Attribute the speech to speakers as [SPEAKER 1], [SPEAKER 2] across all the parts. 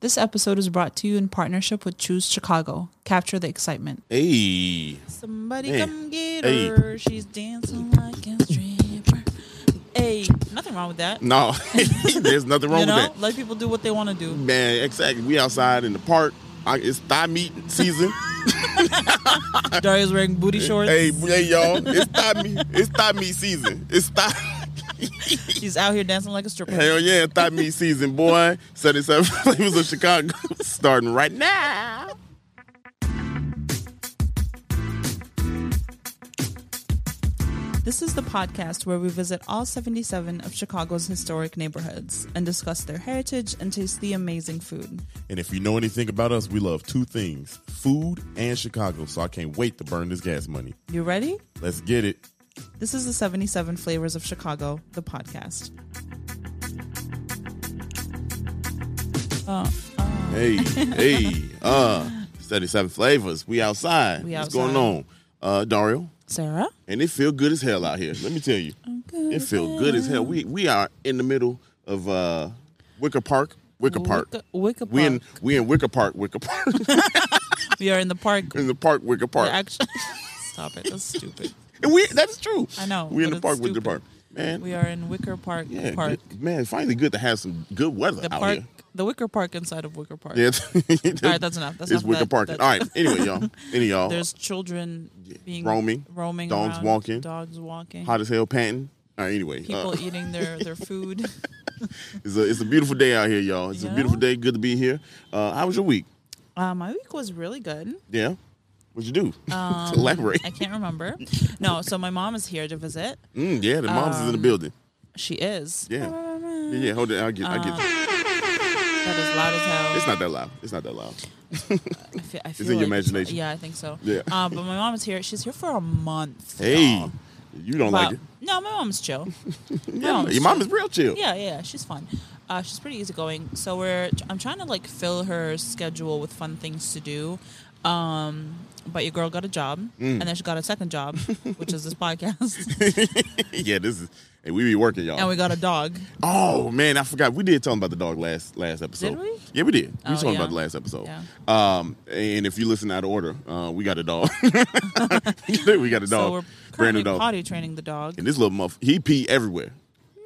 [SPEAKER 1] This episode is brought to you in partnership with Choose Chicago. Capture the excitement.
[SPEAKER 2] Hey,
[SPEAKER 1] Somebody
[SPEAKER 2] Hey.
[SPEAKER 1] come get
[SPEAKER 2] Hey.
[SPEAKER 1] her. She's dancing like a stripper. Hey, nothing wrong with that.
[SPEAKER 2] no, there's nothing wrong
[SPEAKER 1] you know,
[SPEAKER 2] with that.
[SPEAKER 1] let people do what they want to do.
[SPEAKER 2] Man, exactly. We outside in the park. I, it's thigh meat season.
[SPEAKER 1] Daria's wearing booty shorts.
[SPEAKER 2] hey, hey, y'all. It's thigh meat. It's thigh meat season. It's thigh.
[SPEAKER 1] She's out here dancing like a stripper.
[SPEAKER 2] Hell yeah, thigh me season, boy. 77 flavors of Chicago starting right now.
[SPEAKER 1] This is the podcast where we visit all 77 of Chicago's historic neighborhoods and discuss their heritage and taste the amazing food.
[SPEAKER 2] And if you know anything about us, we love two things food and Chicago. So I can't wait to burn this gas money.
[SPEAKER 1] You ready?
[SPEAKER 2] Let's get it.
[SPEAKER 1] This is the 77 Flavors of Chicago, the podcast.
[SPEAKER 2] Hey, hey, uh, 77 flavors. We outside.
[SPEAKER 1] We
[SPEAKER 2] What's
[SPEAKER 1] outside.
[SPEAKER 2] going on? Uh, Dario.
[SPEAKER 1] Sarah?
[SPEAKER 2] And it feel good as hell out here. Let me tell you. It feel good as hell. We we are in the middle of uh Wicker Park. Wicker Park.
[SPEAKER 1] Wicker, Wicker Park.
[SPEAKER 2] We in we in Wicker Park, Wicker Park.
[SPEAKER 1] We are in the park.
[SPEAKER 2] in the park, Wicker Park.
[SPEAKER 1] actually, stop it. That's stupid.
[SPEAKER 2] And we that's true.
[SPEAKER 1] I know,
[SPEAKER 2] We're in the park, Wicker
[SPEAKER 1] stupid.
[SPEAKER 2] Park. Man.
[SPEAKER 1] We are in Wicker Park.
[SPEAKER 2] yeah,
[SPEAKER 1] Park.
[SPEAKER 2] good- man, it's finally good to have some good weather
[SPEAKER 1] The
[SPEAKER 2] out
[SPEAKER 1] park.
[SPEAKER 2] here.
[SPEAKER 1] The Wicker Park inside of Wicker Park.
[SPEAKER 2] Yeah.
[SPEAKER 1] All right, that's enough. That's
[SPEAKER 2] it's
[SPEAKER 1] enough
[SPEAKER 2] Wicker
[SPEAKER 1] that-
[SPEAKER 2] Park. All right. Anyway, y'all. Any y'all
[SPEAKER 1] There's children being
[SPEAKER 2] roaming,
[SPEAKER 1] roaming,
[SPEAKER 2] dogs
[SPEAKER 1] around,
[SPEAKER 2] walking,
[SPEAKER 1] dogs walking,
[SPEAKER 2] hot as hell panting. All right, anyway.
[SPEAKER 1] people
[SPEAKER 2] uh,
[SPEAKER 1] eating their their food.
[SPEAKER 2] it's a it's a beautiful day out here, y'all. It's
[SPEAKER 1] You
[SPEAKER 2] a beautiful day. Good to be here. Uh, how was your week?
[SPEAKER 1] Uh, my week was really good.
[SPEAKER 2] Yeah. What'd you do?
[SPEAKER 1] Um,
[SPEAKER 2] Elaborate.
[SPEAKER 1] I can't remember. No, so my mom is here to visit.
[SPEAKER 2] Mm, yeah, the mom's is in the
[SPEAKER 1] Um,
[SPEAKER 2] building.
[SPEAKER 1] She is.
[SPEAKER 2] Yeah. Yeah, yeah. Hold it. I'll get. I'll get.
[SPEAKER 1] That is loud as hell.
[SPEAKER 2] it's not that loud. It's not that loud.
[SPEAKER 1] I feel, I feel
[SPEAKER 2] in your imagination.
[SPEAKER 1] Yeah, I think so.
[SPEAKER 2] Yeah.
[SPEAKER 1] Um, but my mom is here. She's here for a month.
[SPEAKER 2] Hey,
[SPEAKER 1] y'all.
[SPEAKER 2] you don't like it?
[SPEAKER 1] No, my mom's chill. My
[SPEAKER 2] Yeah,
[SPEAKER 1] mom's
[SPEAKER 2] your mom
[SPEAKER 1] chill.
[SPEAKER 2] is real chill.
[SPEAKER 1] Yeah, yeah, yeah, she's fun. Uh, she's pretty easygoing. So we're I'm trying to like fill her schedule with fun things to do. Um, but your girl got a job,
[SPEAKER 2] Mm.
[SPEAKER 1] and then she got a second job, which is this podcast,
[SPEAKER 2] yeah, this is. Hey, we be working, y'all.
[SPEAKER 1] and we got a dog.
[SPEAKER 2] oh man, I forgot. We did talk about the dog last last episode.
[SPEAKER 1] Did we?
[SPEAKER 2] Yeah, we did. We
[SPEAKER 1] Oh,
[SPEAKER 2] was talking
[SPEAKER 1] yeah.
[SPEAKER 2] about the last episode.
[SPEAKER 1] Yeah.
[SPEAKER 2] Um, and if you listen out of order, uh, we got a dog. we got a dog.
[SPEAKER 1] So we're
[SPEAKER 2] brand new dog.
[SPEAKER 1] potty training the dog.
[SPEAKER 2] And this little muff, he pee everywhere.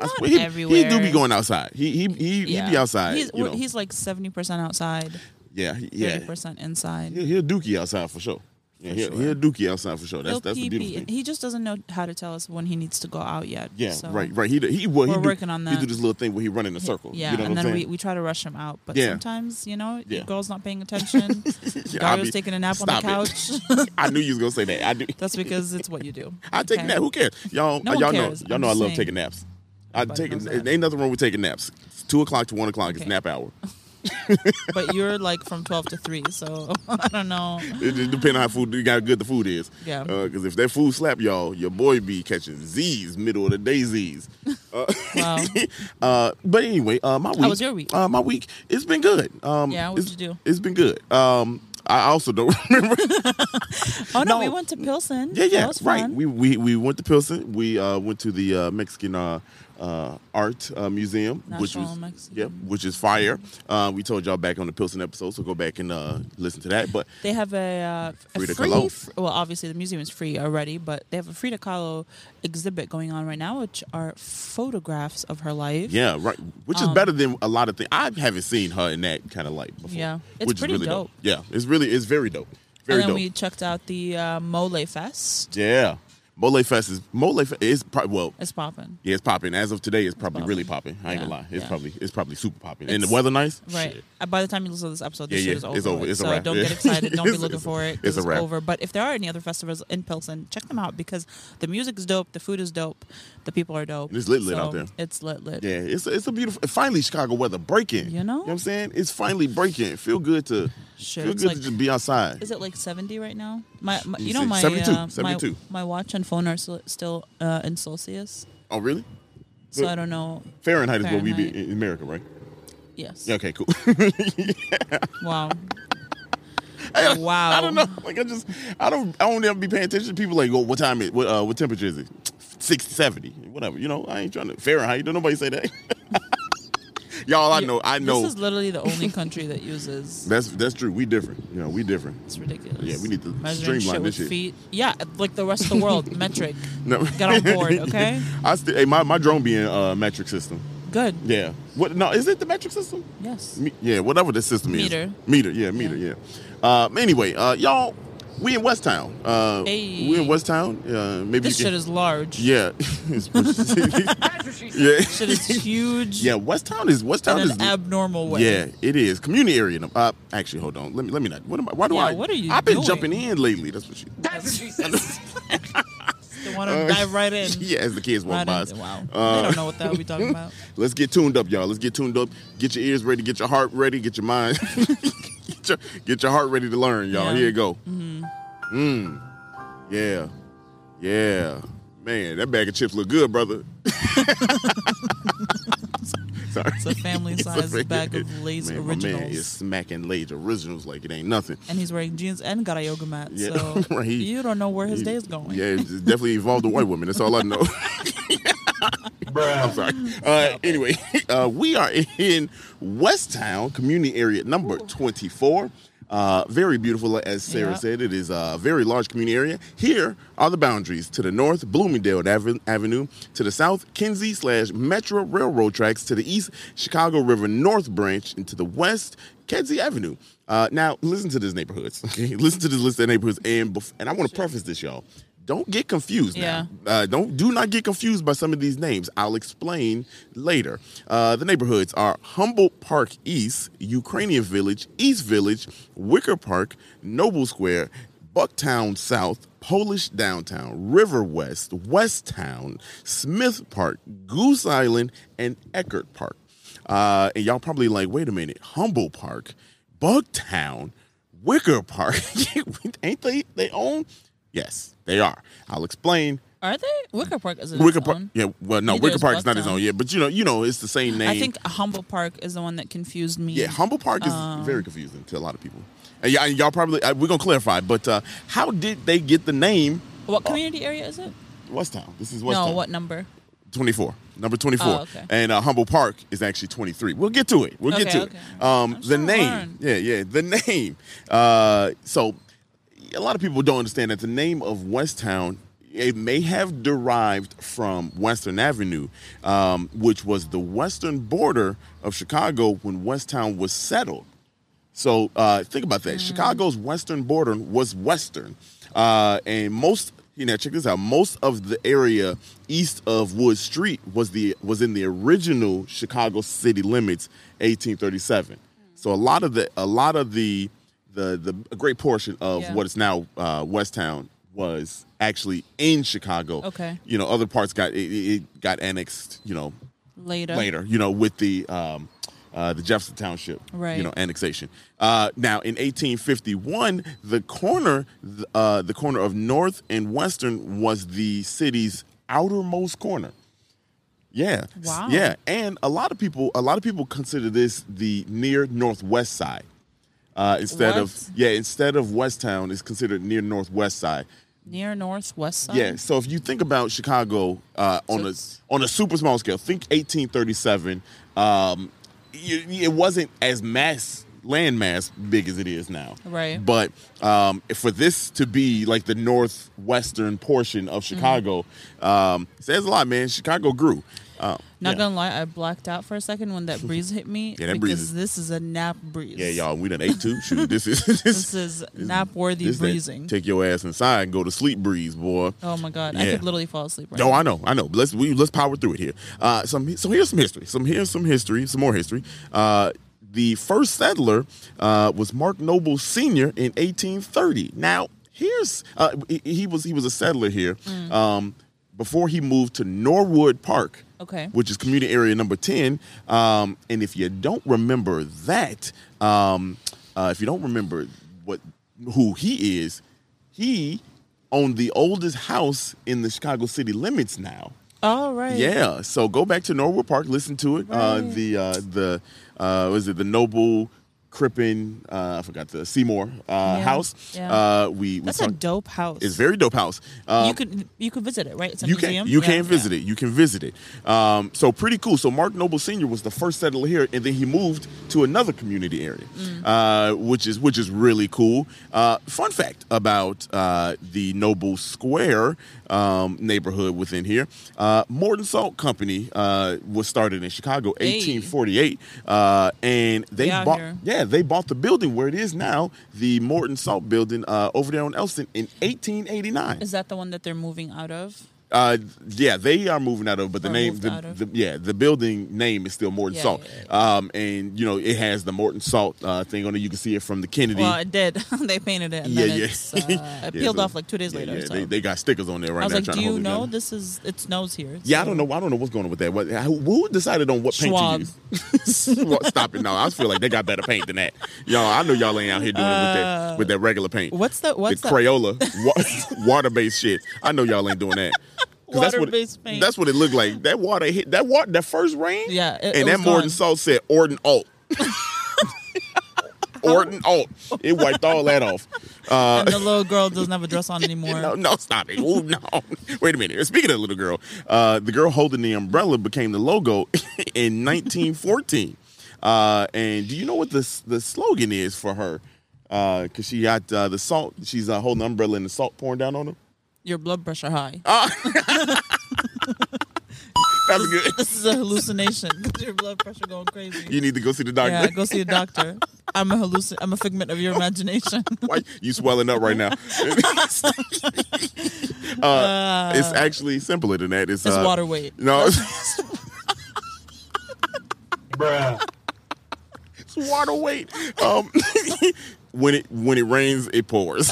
[SPEAKER 2] I
[SPEAKER 1] Not
[SPEAKER 2] swear, he, He do be going outside. He he he, he be outside.
[SPEAKER 1] He's,
[SPEAKER 2] you know.
[SPEAKER 1] he's like seventy percent outside,
[SPEAKER 2] yeah, he-
[SPEAKER 1] thirty
[SPEAKER 2] yeah.
[SPEAKER 1] percent inside.
[SPEAKER 2] He'll, he'll dookie outside for sure. Yeah, he'll,
[SPEAKER 1] sure.
[SPEAKER 2] he'll dookie outside for sure. That's
[SPEAKER 1] He'll
[SPEAKER 2] that's the
[SPEAKER 1] pee
[SPEAKER 2] beautiful thing.
[SPEAKER 1] He just doesn't know how to tell us when he needs to go out yet.
[SPEAKER 2] Yeah,
[SPEAKER 1] so-
[SPEAKER 2] right, right. He do- he well, he
[SPEAKER 1] We're
[SPEAKER 2] do,
[SPEAKER 1] working on that.
[SPEAKER 2] He
[SPEAKER 1] that.
[SPEAKER 2] do this little thing where he run in a circle.
[SPEAKER 1] Yeah,
[SPEAKER 2] you know
[SPEAKER 1] and
[SPEAKER 2] what I'm
[SPEAKER 1] then we,
[SPEAKER 2] saying?
[SPEAKER 1] we try to rush him out, but
[SPEAKER 2] Yeah.
[SPEAKER 1] sometimes you know
[SPEAKER 2] Yeah.
[SPEAKER 1] your girl's not paying attention.
[SPEAKER 2] Yeah, I
[SPEAKER 1] Dario's
[SPEAKER 2] be-
[SPEAKER 1] taking a nap on the couch.
[SPEAKER 2] I knew you was gonna say that. I do.
[SPEAKER 1] That's because it's what you do.
[SPEAKER 2] I take a
[SPEAKER 1] okay?
[SPEAKER 2] nap. Who cares? Y'all,
[SPEAKER 1] No one
[SPEAKER 2] y'all
[SPEAKER 1] cares.
[SPEAKER 2] know. Y'all
[SPEAKER 1] I'm
[SPEAKER 2] know I love
[SPEAKER 1] saying.
[SPEAKER 2] taking naps. I take
[SPEAKER 1] knows that.
[SPEAKER 2] ain't nothing wrong with taking naps. It's two o'clock to one o'clock is nap hour.
[SPEAKER 1] But you're like from twelve to three, so I don't know.
[SPEAKER 2] It just depends on how food you got how good the food is.
[SPEAKER 1] Yeah.
[SPEAKER 2] Because if that food slap y'all, your boy be catching Z's, middle of the day Z's. Uh,
[SPEAKER 1] Wow.
[SPEAKER 2] uh, but anyway, uh, my week.
[SPEAKER 1] was your week?
[SPEAKER 2] Uh, my week. It's been good. Um,
[SPEAKER 1] Yeah, what'd you do?
[SPEAKER 2] It's been good. Um, I also don't remember.
[SPEAKER 1] Oh no,
[SPEAKER 2] No.
[SPEAKER 1] we went to Pilsen.
[SPEAKER 2] Yeah, yeah, right.
[SPEAKER 1] fun.
[SPEAKER 2] We, we we went to Pilsen. We uh, went to the uh, Mexican uh, uh, art uh, museum, which was
[SPEAKER 1] Mexican.
[SPEAKER 2] yep, which is fire. Uh, we told y'all back on the Pilsen episode, so go back and uh, listen to that. But
[SPEAKER 1] They have a, uh, a
[SPEAKER 2] Frida
[SPEAKER 1] free.
[SPEAKER 2] Kahlo.
[SPEAKER 1] well, obviously the museum is free already, but they have a Frida Kahlo exhibit going on right now, which are photographs of her life.
[SPEAKER 2] yeah, right, which is
[SPEAKER 1] Um,
[SPEAKER 2] better than a lot of things. I haven't seen her in that kind of light before.
[SPEAKER 1] Yeah. It's
[SPEAKER 2] which
[SPEAKER 1] pretty
[SPEAKER 2] is really
[SPEAKER 1] dope.
[SPEAKER 2] Yeah, it's really it's very dope. Very
[SPEAKER 1] and then
[SPEAKER 2] dope.
[SPEAKER 1] we checked out the uh, Mole Fest.
[SPEAKER 2] yeah, Mole Fest is Mole Fest is pro- well.
[SPEAKER 1] It's popping.
[SPEAKER 2] Yeah, it's popping. As of today, it's probably
[SPEAKER 1] popping.
[SPEAKER 2] really popping. I ain't
[SPEAKER 1] Yeah,
[SPEAKER 2] gonna lie. It's
[SPEAKER 1] yeah.
[SPEAKER 2] probably it's probably super popping. And the weather nice.
[SPEAKER 1] Right.
[SPEAKER 2] Shit.
[SPEAKER 1] Uh, By the time you listen to this episode, this
[SPEAKER 2] Yeah,
[SPEAKER 1] shit is over.
[SPEAKER 2] it's over. It's a
[SPEAKER 1] so
[SPEAKER 2] wrap.
[SPEAKER 1] don't get excited. Don't be looking
[SPEAKER 2] it's-
[SPEAKER 1] for it.
[SPEAKER 2] it's a
[SPEAKER 1] It's,
[SPEAKER 2] wrap.
[SPEAKER 1] over. But if there are any other festivals in Pilsen, check them out because the music is dope, the food is dope, the people are dope.
[SPEAKER 2] It's lit lit out there.
[SPEAKER 1] It's lit lit.
[SPEAKER 2] Yeah, it's it's a beautiful. Finally, Chicago weather breaking.
[SPEAKER 1] You know?
[SPEAKER 2] what I'm saying? It's finally breaking. Feel good to
[SPEAKER 1] Shit,
[SPEAKER 2] feel good
[SPEAKER 1] like-
[SPEAKER 2] to just be outside.
[SPEAKER 1] Is it like 70 right now? My, my
[SPEAKER 2] You
[SPEAKER 1] you know my
[SPEAKER 2] 72,
[SPEAKER 1] uh,
[SPEAKER 2] 72.
[SPEAKER 1] my watch and phone are still, still uh, in Celsius,
[SPEAKER 2] Oh, really?
[SPEAKER 1] so. I don't know.
[SPEAKER 2] Fahrenheit is what we be in America, right?
[SPEAKER 1] Yes.
[SPEAKER 2] Yeah, okay, cool.
[SPEAKER 1] Wow.
[SPEAKER 2] I-
[SPEAKER 1] Wow.
[SPEAKER 2] I don't know. Like I just I don't I don't ever be paying attention. To people like, oh, what time is what uh, what temperature is it? 60, 70, whatever. You know, I ain't trying to Fahrenheit. Don't nobody say that. y'all. I know. I know.
[SPEAKER 1] This is literally the only country that uses.
[SPEAKER 2] That's that's true. We different. You know, we different.
[SPEAKER 1] It's ridiculous.
[SPEAKER 2] Yeah, we need to
[SPEAKER 1] Measuring
[SPEAKER 2] streamline
[SPEAKER 1] shit
[SPEAKER 2] this
[SPEAKER 1] with
[SPEAKER 2] shit.
[SPEAKER 1] feet. Yeah, like the rest of the world, metric.
[SPEAKER 2] No.
[SPEAKER 1] Get on board, okay?
[SPEAKER 2] I still. Hey, my my drone being uh, metric system.
[SPEAKER 1] Good.
[SPEAKER 2] Yeah. What? No, is it the metric system?
[SPEAKER 1] Yes.
[SPEAKER 2] Me, yeah, whatever the system
[SPEAKER 1] Meter.
[SPEAKER 2] is. Meter. Meter. Yeah, meter. Yeah. Uh, anyway, uh, y'all, we in West Town. Uh,
[SPEAKER 1] Hey.
[SPEAKER 2] We in West Town. Uh, maybe
[SPEAKER 1] This
[SPEAKER 2] you
[SPEAKER 1] shit is large.
[SPEAKER 2] Yeah. yeah.
[SPEAKER 1] Shit is huge.
[SPEAKER 2] Yeah. West Town is West Town
[SPEAKER 1] In
[SPEAKER 2] is
[SPEAKER 1] an abnormal way.
[SPEAKER 2] Yeah, it is community area. Uh, actually, hold on. Let me let me not. What am I? Why do
[SPEAKER 1] Yeah,
[SPEAKER 2] I?
[SPEAKER 1] what are you
[SPEAKER 2] I've been
[SPEAKER 1] doing?
[SPEAKER 2] jumping in lately. That's what she.
[SPEAKER 1] They want to dive right in.
[SPEAKER 2] yeah, as the kids walk
[SPEAKER 1] Right
[SPEAKER 2] by. us.
[SPEAKER 1] Wow.
[SPEAKER 2] Uh,
[SPEAKER 1] they don't know what the hell we talking about.
[SPEAKER 2] Let's get tuned up, y'all. Let's get tuned up. Get your ears ready. Get your heart ready. Get your mind. Get, your, get your heart ready to learn, y'all.
[SPEAKER 1] Yeah.
[SPEAKER 2] Here you go. Mm. Yeah. Yeah. Man, that bag of chips look good, brother. Sorry.
[SPEAKER 1] It's a family
[SPEAKER 2] It's a
[SPEAKER 1] size bag of Lay's
[SPEAKER 2] man, My
[SPEAKER 1] originals.
[SPEAKER 2] man is smacking Lay's originals like it ain't nothing.
[SPEAKER 1] and he's wearing jeans and got a yoga mat.
[SPEAKER 2] Yeah,
[SPEAKER 1] so
[SPEAKER 2] right.
[SPEAKER 1] You don't know where his
[SPEAKER 2] He-
[SPEAKER 1] day is going.
[SPEAKER 2] Yeah, it's definitely involved a white woman. That's all I know. I'm sorry. Uh, anyway, uh, we are in West Town, community area number 24. Uh, very beautiful, as Sarah
[SPEAKER 1] Yeah.
[SPEAKER 2] said. It is a very large community area. Here are the boundaries. To the north, Bloomingdale Ave- Avenue. To the south, Kinzie slash Metra Railroad tracks. To the east, Chicago River North Branch. And to the west, Kedzie Avenue. Uh, now, listen to these neighborhoods. Okay? listen to this list of neighborhoods. And, bef- and I want to preface this, y'all. Don't get confused now. Uh, don't do not get confused by some of these names. I'll explain later. Uh, the neighborhoods are Humboldt Park East, Ukrainian Village, East Village, Wicker Park, Noble Square, Bucktown South, Polish Downtown, River West, West Town, Smith Park, Goose Island, and Eckhart Park. Uh, and y'all probably like, wait a minute, Humboldt Park, Bucktown, Wicker Park, ain't they they own? Yes, they are. I'll explain.
[SPEAKER 1] Are they? Wicker Park is
[SPEAKER 2] Wicker Park,
[SPEAKER 1] own.
[SPEAKER 2] yeah. Well, no,
[SPEAKER 1] Neither
[SPEAKER 2] Wicker Park is not his own yet, but you know, you know, it's the same name.
[SPEAKER 1] I think Humboldt Park is the one that confused me.
[SPEAKER 2] Yeah, Humboldt Park is
[SPEAKER 1] Um,
[SPEAKER 2] very confusing to a lot of people. And y'all, y'all probably uh, we're gonna clarify, but uh, how did they get the name
[SPEAKER 1] What community area is it?
[SPEAKER 2] West Town? This is West
[SPEAKER 1] no, what number?
[SPEAKER 2] 24 number 24
[SPEAKER 1] Oh, okay.
[SPEAKER 2] and uh, humboldt park is actually 23 we'll get to it we'll get to
[SPEAKER 1] okay.
[SPEAKER 2] it um, the name
[SPEAKER 1] learn.
[SPEAKER 2] yeah yeah the name uh, so a lot of people don't understand that the name of westtown it may have derived from western avenue um, which was the western border of chicago when westtown was settled so uh, think about that. Chicago's western border was western, uh, and most you know check this out. Most of the area east of Wood Street was the was in the original Chicago city limits, 1837. So a lot of the a lot of the the the a great portion of
[SPEAKER 1] Yeah.
[SPEAKER 2] what is now uh, Westtown was actually in Chicago.
[SPEAKER 1] Okay.
[SPEAKER 2] You know, other parts got it, it it got annexed. You know,
[SPEAKER 1] Later.
[SPEAKER 2] later, you know, with the um, uh, the Jefferson Township,
[SPEAKER 1] Right.
[SPEAKER 2] you know, annexation. Uh, now, in 1851, the corner, uh, the corner of North and Western was the city's outermost corner. Yeah.
[SPEAKER 1] Wow.
[SPEAKER 2] Yeah, and a lot of people, a lot of people consider this the near northwest side. Uh, instead of yeah, instead of West Town it's considered near northwest side.
[SPEAKER 1] Near North West Side.
[SPEAKER 2] Yeah. So if you think about Chicago uh, on
[SPEAKER 1] So
[SPEAKER 2] a on a super small scale, think 1837. Um, y- it wasn't as mass land mass big as it is now.
[SPEAKER 1] Right.
[SPEAKER 2] But um, for this to be like the northwestern portion of
[SPEAKER 1] Mm-hmm.
[SPEAKER 2] Chicago, um, says a lot, man. Chicago grew. Uh,
[SPEAKER 1] Not
[SPEAKER 2] yeah.
[SPEAKER 1] gonna lie, I blacked out for a second when that breeze hit me.
[SPEAKER 2] Yeah, that
[SPEAKER 1] because
[SPEAKER 2] breeze is-
[SPEAKER 1] this is a nap breeze.
[SPEAKER 2] Yeah, y'all, we done ate too. Shoot, this is
[SPEAKER 1] This
[SPEAKER 2] this,
[SPEAKER 1] is nap worthy
[SPEAKER 2] this that
[SPEAKER 1] breezing.
[SPEAKER 2] Take your ass inside and go to sleep, breeze, boy.
[SPEAKER 1] oh my god, I
[SPEAKER 2] Yeah.
[SPEAKER 1] could literally fall asleep right
[SPEAKER 2] No,
[SPEAKER 1] now.
[SPEAKER 2] I know, I know. But let's we let's power through it here. Uh, some so here's some history. Some here's some history. Some more history. Uh, the first settler uh, was Mark Noble Sr. in 1830. Now here's uh, he, he was he was a settler here um, before he moved to Norwood Park.
[SPEAKER 1] Okay.
[SPEAKER 2] Which is community area number 10. Um, and if you don't remember that, um, uh, if you don't remember what who he is, he owned the oldest house in the Chicago city limits now.
[SPEAKER 1] All right.
[SPEAKER 2] Yeah, so go back to Norwood Park, listen to it. Uh, the uh, the uh, was it the Noble Crippen, uh, I forgot the Seymour uh,
[SPEAKER 1] Yeah,
[SPEAKER 2] house.
[SPEAKER 1] yeah.
[SPEAKER 2] Uh, we we
[SPEAKER 1] That's a dope house.
[SPEAKER 2] It's very dope house. Um,
[SPEAKER 1] you could you could visit it, right? It's a
[SPEAKER 2] you
[SPEAKER 1] museum.
[SPEAKER 2] can you
[SPEAKER 1] Yeah,
[SPEAKER 2] can visit it. You can visit it. Um, so pretty cool. So Mark Noble Senior was the first settler here, and then he moved to another community area,
[SPEAKER 1] Mm.
[SPEAKER 2] uh, which is which is really cool. Uh, fun fact about uh, the Noble Square um, neighborhood within here: uh, Morton Salt Company uh, was started in Chicago, 1848, uh, and they bought
[SPEAKER 1] here.
[SPEAKER 2] yeah they bought the building where it is now, the Morton Salt Building uh, over there on Elston in 1889.
[SPEAKER 1] Is that the one that they're moving out of?
[SPEAKER 2] Uh, yeah, they are moving out of, but the
[SPEAKER 1] Or
[SPEAKER 2] name, the, the yeah, the building name is still Morton
[SPEAKER 1] Yeah,
[SPEAKER 2] Salt.
[SPEAKER 1] yeah,
[SPEAKER 2] Um, and you know it has the Morton Salt uh, thing on it. You can see it from the Kennedy.
[SPEAKER 1] Well, it did. they painted it, and
[SPEAKER 2] yeah, yeah.
[SPEAKER 1] uh, it
[SPEAKER 2] Yeah,
[SPEAKER 1] peeled
[SPEAKER 2] so-
[SPEAKER 1] off like two days
[SPEAKER 2] yeah,
[SPEAKER 1] later.
[SPEAKER 2] yeah,
[SPEAKER 1] so.
[SPEAKER 2] they, they got stickers on there right now.
[SPEAKER 1] I was
[SPEAKER 2] now.
[SPEAKER 1] like, do you know this is it snows here?
[SPEAKER 2] Yeah, I don't know. I don't know what's going on with that. What, who, decided on what paint
[SPEAKER 1] Schwab.
[SPEAKER 2] to use? Stop it! No, I feel like they got better paint than that. Y'all, I know y'all ain't out here doing it with that with that regular paint.
[SPEAKER 1] Uh, What's the what's
[SPEAKER 2] the Crayola water-based shit. I know y'all ain't doing that. That's what it-. That's what it looked like. That water hit that water. That first rain.
[SPEAKER 1] Yeah, it-
[SPEAKER 2] and
[SPEAKER 1] it
[SPEAKER 2] that Morton
[SPEAKER 1] gone.
[SPEAKER 2] Salt said Orton Alt. Orton Alt. It wiped all that off. Uh,
[SPEAKER 1] and the little girl doesn't have a dress on anymore.
[SPEAKER 2] no, no, stop it. Ooh, no. Wait a minute. Speaking of the little girl, uh, the girl holding the umbrella became the logo in 1914. Uh, and do you know what the the slogan is for her? Because she got uh, the salt. She's uh, holding the umbrella and the salt pouring down on her.
[SPEAKER 1] Your blood pressure high.
[SPEAKER 2] That's good.
[SPEAKER 1] this is a hallucination. Your blood pressure going crazy.
[SPEAKER 2] You need to go see the doctor.
[SPEAKER 1] yeah, go see a doctor. I'm a hallucin. I'm a figment of your imagination.
[SPEAKER 2] Why you swelling up right now? uh, it's actually simpler than that. It's,
[SPEAKER 1] It's
[SPEAKER 2] uh,
[SPEAKER 1] water weight.
[SPEAKER 2] No,
[SPEAKER 3] Bruh.
[SPEAKER 2] it's water weight. Um, when it when it rains, it pours.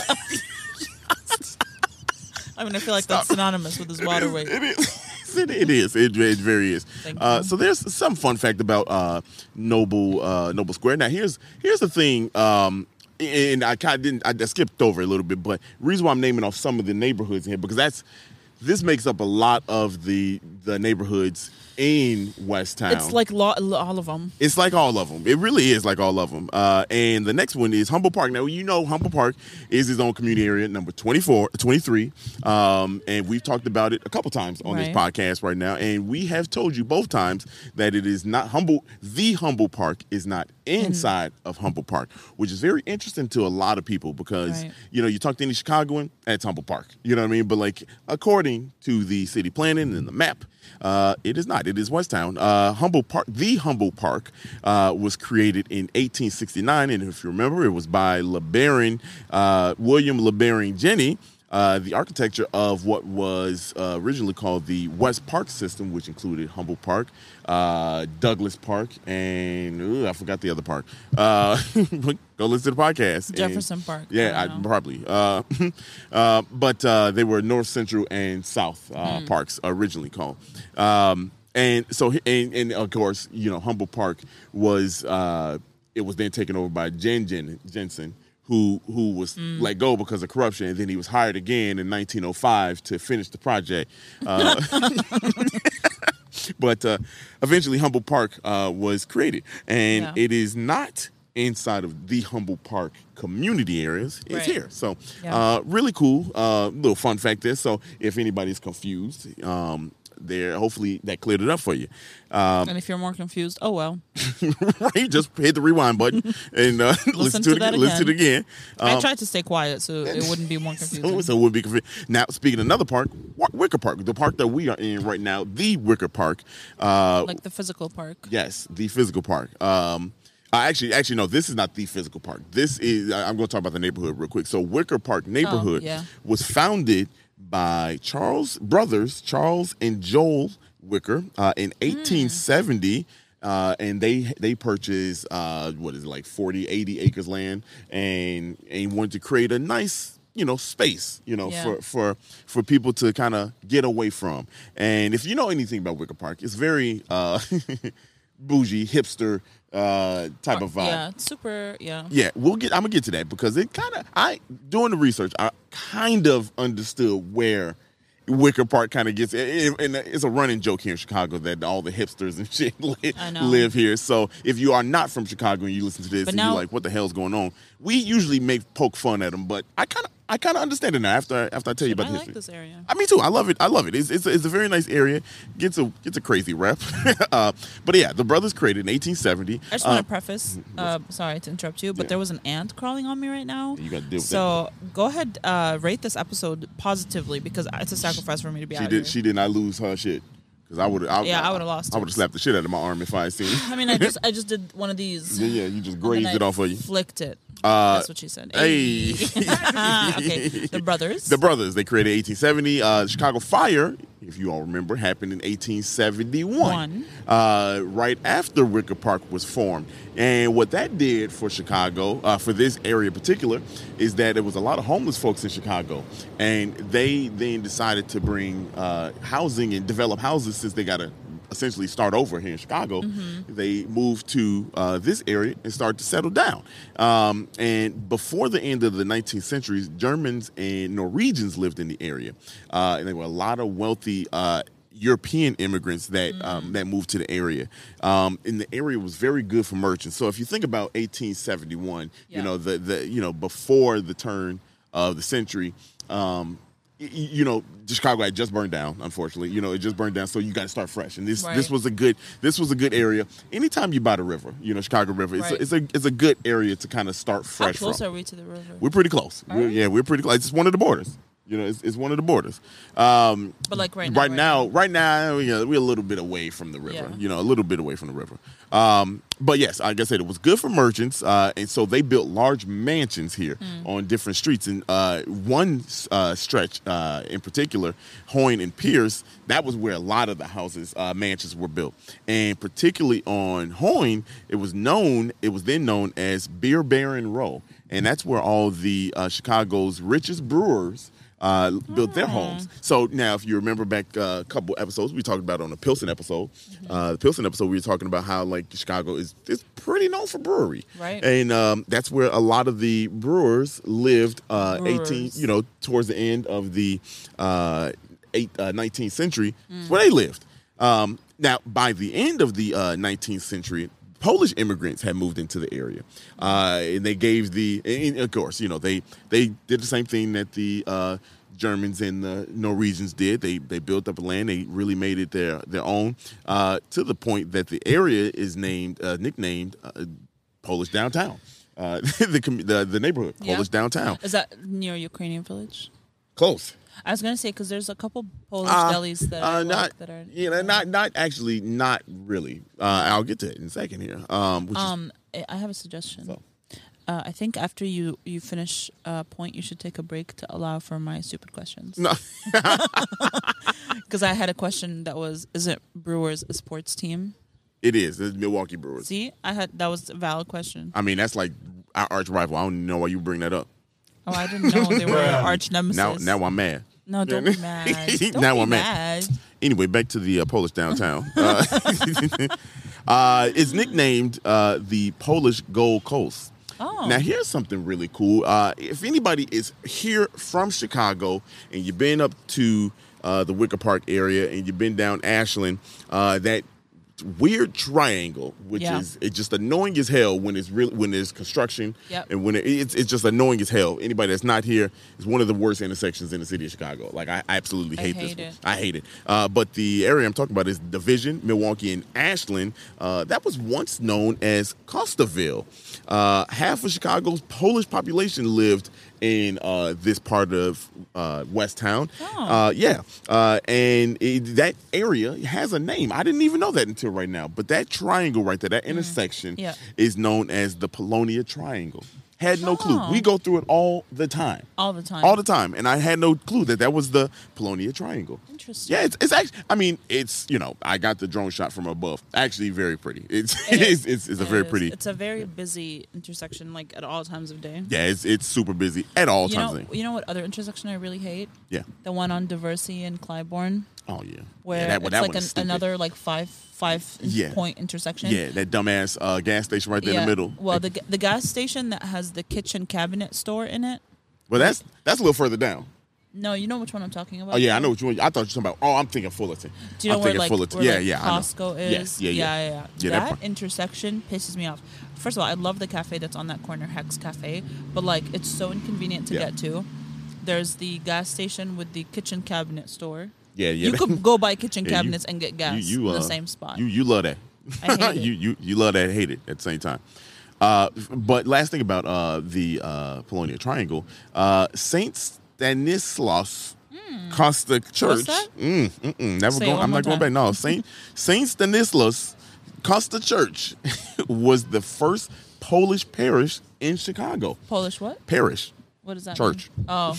[SPEAKER 1] I mean, I feel like that's synonymous with this water weight.
[SPEAKER 2] It is. It, it is. It, it very is.
[SPEAKER 1] Thank
[SPEAKER 2] Uh, so there's some fun fact about uh, Noble uh, Noble Square. Now here's here's the thing. Um, and I kind of didn't. I skipped over a little bit, but reason why I'm naming off some of the neighborhoods here because that's this makes up a lot of the the neighborhoods in West Town.
[SPEAKER 1] It's like lo- all of them.
[SPEAKER 2] It's like all of them. It really is like all of them. Uh, and the next one is Humboldt Park. Now, you know Humboldt Park is his own community area, number 24, 23. Um, and we've talked about it a couple times on this podcast right now. And we have told you both times that it is not Humboldt, the Humboldt Park is not inside of Humboldt Park, which is very interesting to a lot of people because,
[SPEAKER 1] Right.
[SPEAKER 2] you know, you talk to any Chicagoan, that's Humboldt Park. You know what I mean? But like, according to the city planning and the map, uh, it is not. It is Westtown. Uh, Humboldt Park, the Humboldt Park, uh, was created in 1869, and if you remember, it was by LeBaron, uh, William LeBaron Jenney. Uh, the architecture of what was uh, originally called the West Park system, which included Humboldt Park, uh, Douglas Park, and ooh, I forgot the other park. Uh, go listen to the podcast. And-
[SPEAKER 1] Jefferson Park.
[SPEAKER 2] yeah,
[SPEAKER 1] I
[SPEAKER 2] I, probably. Uh, uh, but uh, they were North Central and South uh,
[SPEAKER 1] Hmm.
[SPEAKER 2] parks originally called. Um, and so, and, and of course, you know, Humboldt Park was uh, it was then taken over by Jen Jen Jensen, who who was
[SPEAKER 1] Hmm.
[SPEAKER 2] let go because of corruption, and then he was hired again in 1905 to finish the project. Uh, but uh, eventually, Humboldt Park uh, was created, and
[SPEAKER 1] Yeah.
[SPEAKER 2] it is not inside of the Humboldt Park community areas. It's
[SPEAKER 1] Right.
[SPEAKER 2] here, so
[SPEAKER 1] Yeah.
[SPEAKER 2] uh, really cool. Uh, little fun fact there. So if anybody's confused, um, there hopefully that cleared it up for you. Um,
[SPEAKER 1] And if you're more confused, oh well.
[SPEAKER 2] right, just hit the rewind button and uh, listen, to,
[SPEAKER 1] to
[SPEAKER 2] it. Listen to it again.
[SPEAKER 1] I
[SPEAKER 2] Um,
[SPEAKER 1] tried to stay quiet so it wouldn't be more confusing.
[SPEAKER 2] so it would be confusing. Now, speaking of another park, Wicker Park, the park that we are in right now, the Wicker Park. Uh,
[SPEAKER 1] like the physical park.
[SPEAKER 2] Yes, the physical park. Um, I actually, actually, no. This is not the physical park. This is. I- I'm going to talk about the neighborhood real quick. So, Wicker Park neighborhood
[SPEAKER 1] Oh, yeah.
[SPEAKER 2] was founded by Charles brothers, Charles and Joel Wicker, uh, in 1870. Uh, and they they purchased uh, what is it like 40, 80 acres land, and and wanted to create a nice you know space you know
[SPEAKER 1] Yeah.
[SPEAKER 2] for for for people to kind of get away from. And if you know anything about Wicker Park, it's very uh, bougie, hipster uh, type of vibe.
[SPEAKER 1] Yeah, super. Yeah.
[SPEAKER 2] Yeah, we'll get. I'm gonna get to that because it kind of. I doing the research. I kind of understood where Wicker Park kind of gets, and it's a running joke here in Chicago that all the hipsters and shit live, live here. So if you are not from Chicago and you listen to this
[SPEAKER 1] But
[SPEAKER 2] and
[SPEAKER 1] now-
[SPEAKER 2] you're like, what the hell's going on? We usually make poke fun at them, but I kind of, I kind of understand it now after after I tell you about
[SPEAKER 1] I
[SPEAKER 2] the
[SPEAKER 1] like
[SPEAKER 2] history.
[SPEAKER 1] this area.
[SPEAKER 2] I mean too. I love it. I love it. It's it's a, it's a very nice area. Gets a gets a crazy rep. uh, but yeah, the brothers created in 1870.
[SPEAKER 1] I just
[SPEAKER 2] Uh,
[SPEAKER 1] want to preface. Uh, sorry to interrupt you, but
[SPEAKER 2] Yeah.
[SPEAKER 1] there was an ant crawling on me right now.
[SPEAKER 2] You gotta deal with
[SPEAKER 1] so go ahead, uh, rate this episode positively because it's a sacrifice for me to be
[SPEAKER 2] she
[SPEAKER 1] out
[SPEAKER 2] did
[SPEAKER 1] here.
[SPEAKER 2] she did not lose her shit because I would have.
[SPEAKER 1] Yeah, I would've lost
[SPEAKER 2] I would have slapped the shit out of my arm if I had seen.
[SPEAKER 1] I mean, I just I just did one of these.
[SPEAKER 2] yeah, yeah, you just grazed it off of you.
[SPEAKER 1] Flicked it.
[SPEAKER 2] Uh,
[SPEAKER 1] That's what she said.
[SPEAKER 2] Hey.
[SPEAKER 1] okay, the brothers.
[SPEAKER 2] The brothers, they created 1870. Uh, Chicago Fire, if you all remember, happened in 1871,
[SPEAKER 1] One.
[SPEAKER 2] uh, right after Wicker Park was formed. And what that did for Chicago, uh, for this area in particular, is that there was a lot of homeless folks in Chicago. And they then decided to bring uh, housing and develop houses since they got to essentially start over here in Chicago. They moved to uh, this area and started to settle down. Um, and before the end of the 19th century, Germans and Norwegians lived in the area. Uh, and there were a lot of wealthy uh, European immigrants that um, that moved to the area, um, and the area was very good for merchants. So if you think about 1871,
[SPEAKER 1] Yeah.
[SPEAKER 2] you know the the you know before the turn of the century, um, you know Chicago had just burned down. Unfortunately, you know it just burned down. So you got to start fresh. And this
[SPEAKER 1] Right.
[SPEAKER 2] this was a good this was a good area. Anytime you buy the river, you know Chicago River, it's,
[SPEAKER 1] Right.
[SPEAKER 2] a, it's a it's a good area to kind of start fresh.
[SPEAKER 1] How close
[SPEAKER 2] from.
[SPEAKER 1] are we to the river?
[SPEAKER 2] We're pretty close. We're- yeah, we're pretty close. It's one of the borders. You know, it's, it's one of the borders. Um,
[SPEAKER 1] But like right now,
[SPEAKER 2] right
[SPEAKER 1] right
[SPEAKER 2] now, right now, you know, we're a little bit away from the river.
[SPEAKER 1] Yeah.
[SPEAKER 2] You know, a little bit away from the river. Um, but yes, like I said, it was good for merchants, uh, and so they built large mansions here
[SPEAKER 1] Hmm.
[SPEAKER 2] on different streets. And uh, one uh, stretch uh, in particular, Hoyne and Pierce, that was where a lot of the houses, uh, mansions were built. And particularly on Hoyne, it was known, it was then known as Beer Baron Row, and that's where all the uh, Chicago's richest brewers uh, built their homes. So now, if you remember back uh, a couple episodes, we talked about on the Pilsen episode. Uh, the Pilsen episode, we were talking about how like Chicago is is pretty known for brewery,
[SPEAKER 1] Right.
[SPEAKER 2] And um, that's where a lot of the brewers lived. Uh, Eighteen, you know, towards the end of the uh, eight, uh, 19th century, that's where they lived. Um, now, by the end of the uh, 19th century, Polish immigrants had moved into the area, uh, and they gave the, and of course, you know, they they did the same thing that the uh, Germans and the Norwegians did. They they built up land. They really made it their their own, uh, to the point that the area is named uh, nicknamed uh, Polish downtown. Uh, the, the the neighborhood
[SPEAKER 1] Yeah.
[SPEAKER 2] Polish downtown.
[SPEAKER 1] Is that near Ukrainian village?
[SPEAKER 2] Close.
[SPEAKER 1] I was gonna say because there's a couple Polish
[SPEAKER 2] Uh,
[SPEAKER 1] delis that
[SPEAKER 2] uh, not
[SPEAKER 1] that are
[SPEAKER 2] you know not not actually not really. Uh, I'll get to it in a second here. Um, which is,
[SPEAKER 1] Um, I I have a suggestion.
[SPEAKER 2] So.
[SPEAKER 1] Uh, I think after you you finish a point, you should take a break to allow for my stupid questions.
[SPEAKER 2] no,
[SPEAKER 1] Because I had a question that was, is it Brewers a sports team?
[SPEAKER 2] it is. It's Milwaukee Brewers.
[SPEAKER 1] See, I had that was a valid question.
[SPEAKER 2] I mean, that's like our arch rival. I don't know why you bring that up.
[SPEAKER 1] Oh, I didn't know they were arch nemesis.
[SPEAKER 2] Now, now I'm mad.
[SPEAKER 1] no, don't be mad. Don't
[SPEAKER 2] Now
[SPEAKER 1] be
[SPEAKER 2] I'm
[SPEAKER 1] mad.
[SPEAKER 2] mad. Anyway, back to the uh, Polish downtown. uh, uh, it's nicknamed uh, the Polish Gold Coast.
[SPEAKER 1] Oh.
[SPEAKER 2] Now, here's something really cool. Uh, if anybody is here from Chicago and you've been up to uh, the Wicker Park area and you've been down Ashland, uh, that weird triangle, which
[SPEAKER 1] Yeah.
[SPEAKER 2] is it's just annoying as hell when it's real when there's construction
[SPEAKER 1] Yep.
[SPEAKER 2] and when it, it's it's just annoying as hell. Anybody that's not here is one of the worst intersections in the city of Chicago. Like I, I absolutely
[SPEAKER 1] I
[SPEAKER 2] hate,
[SPEAKER 1] hate
[SPEAKER 2] this.
[SPEAKER 1] it.
[SPEAKER 2] One. I hate it. Uh, but the area I'm talking about is Division, Milwaukee, and Ashland. Uh, that was once known as Costaville. Uh, half of Chicago's Polish population lived in uh, this part of uh, West Town.
[SPEAKER 1] Oh.
[SPEAKER 2] Uh, yeah, uh, and it, that area has a name. I didn't even know that until right now. But that triangle right there, that intersection,
[SPEAKER 1] Mm. Yeah.
[SPEAKER 2] is known as the Polonia Triangle. Had no clue.
[SPEAKER 1] Oh.
[SPEAKER 2] We go through it all the time.
[SPEAKER 1] All the time.
[SPEAKER 2] All the time, and I had no clue that that was the Polonia Triangle.
[SPEAKER 1] Interesting.
[SPEAKER 2] Yeah, it's, it's actually. I mean, it's you know, I got the drone shot from above. Actually, very pretty. It's
[SPEAKER 1] It
[SPEAKER 2] it's,
[SPEAKER 1] is.
[SPEAKER 2] it's, it's a very
[SPEAKER 1] is.
[SPEAKER 2] pretty.
[SPEAKER 1] It's a very busy intersection, like at all times of day.
[SPEAKER 2] yeah, it's it's super busy at all
[SPEAKER 1] You
[SPEAKER 2] times.
[SPEAKER 1] know,
[SPEAKER 2] of day.
[SPEAKER 1] you know what other intersection I really hate?
[SPEAKER 2] Yeah.
[SPEAKER 1] The one on Diversey and Clybourn,
[SPEAKER 2] Oh yeah.
[SPEAKER 1] where
[SPEAKER 2] yeah, that,
[SPEAKER 1] it's
[SPEAKER 2] that
[SPEAKER 1] like an, another like five five
[SPEAKER 2] Yeah.
[SPEAKER 1] point intersection.
[SPEAKER 2] Yeah, that dumbass uh, gas station right there in the middle.
[SPEAKER 1] Well, the the gas station that has the kitchen cabinet store in it.
[SPEAKER 2] well, that's that's a little further down.
[SPEAKER 1] No, you know which one I'm talking about.
[SPEAKER 2] Oh yeah, I know what you want. I thought you were talking about. Oh, I'm thinking Fullerton.
[SPEAKER 1] Do you know
[SPEAKER 2] I'm
[SPEAKER 1] where like,
[SPEAKER 2] Fullerton.
[SPEAKER 1] where,
[SPEAKER 2] yeah,
[SPEAKER 1] like,
[SPEAKER 2] yeah.
[SPEAKER 1] Costco is?
[SPEAKER 2] Yes, yeah, yeah.
[SPEAKER 1] yeah, yeah.
[SPEAKER 2] Yeah, that
[SPEAKER 1] that intersection pisses me off. First of all, I love the cafe that's on that corner, Hex Cafe, but like it's so inconvenient to
[SPEAKER 2] Yeah.
[SPEAKER 1] get to. There's the gas station with the kitchen cabinet store.
[SPEAKER 2] Yeah, yeah.
[SPEAKER 1] You could go buy kitchen
[SPEAKER 2] Yeah, you-
[SPEAKER 1] cabinets and get gas
[SPEAKER 2] you, you,
[SPEAKER 1] in the
[SPEAKER 2] uh,
[SPEAKER 1] same spot.
[SPEAKER 2] You you love that.
[SPEAKER 1] I hate it.
[SPEAKER 2] you you you love that, hate it at the same time. Uh, but last thing about uh, the uh, Polonia Triangle, uh, Saint Stanislaus Kostka Church.
[SPEAKER 1] Hmm. that?
[SPEAKER 2] Mm, mm-mm, never
[SPEAKER 1] Say it
[SPEAKER 2] going.
[SPEAKER 1] one
[SPEAKER 2] I'm
[SPEAKER 1] more
[SPEAKER 2] not going
[SPEAKER 1] time.
[SPEAKER 2] back. No, Saint Saint Stanislaus Kostka Church was the first Polish parish in Chicago.
[SPEAKER 1] Polish what?
[SPEAKER 2] Parish
[SPEAKER 1] What is that?
[SPEAKER 2] church.
[SPEAKER 1] mean? Oh,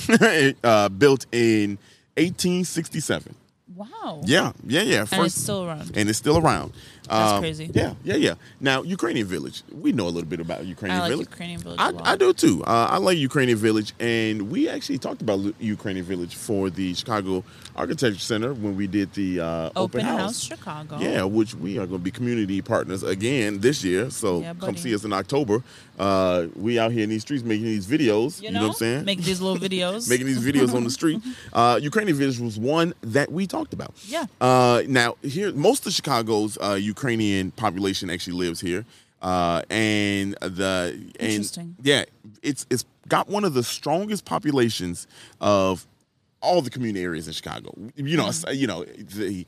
[SPEAKER 2] uh, built in 1867.
[SPEAKER 1] wow.
[SPEAKER 2] Yeah, yeah, yeah.
[SPEAKER 1] And it's still around.
[SPEAKER 2] and it's still around.
[SPEAKER 1] That's
[SPEAKER 2] Um,
[SPEAKER 1] crazy.
[SPEAKER 2] Yeah, yeah, yeah. Now, Ukrainian Village. We know a little bit about Ukrainian
[SPEAKER 1] I like
[SPEAKER 2] Village.
[SPEAKER 1] Ukrainian Village
[SPEAKER 2] I. I do too. Uh, I like Ukrainian Village, and we actually talked about Ukrainian Village for the Chicago Architecture Center when we did the uh,
[SPEAKER 1] Open,
[SPEAKER 2] house.
[SPEAKER 1] House Chicago.
[SPEAKER 2] Yeah, which we are going to be community partners again this year. So
[SPEAKER 1] Yeah,
[SPEAKER 2] come see us in October. Uh, we out here in these streets making these videos.
[SPEAKER 1] You
[SPEAKER 2] know,
[SPEAKER 1] know,
[SPEAKER 2] what I'm saying?
[SPEAKER 1] Making these little videos.
[SPEAKER 2] making these videos on the street. Uh, Ukrainian Village was one that we talked about.
[SPEAKER 1] Yeah.
[SPEAKER 2] Uh, now here, most of Chicago's uh, Ukrainian population actually lives here, uh, and the and yeah, it's it's got one of the strongest populations of all the community areas in Chicago. You know,
[SPEAKER 1] Mm.
[SPEAKER 2] you know the.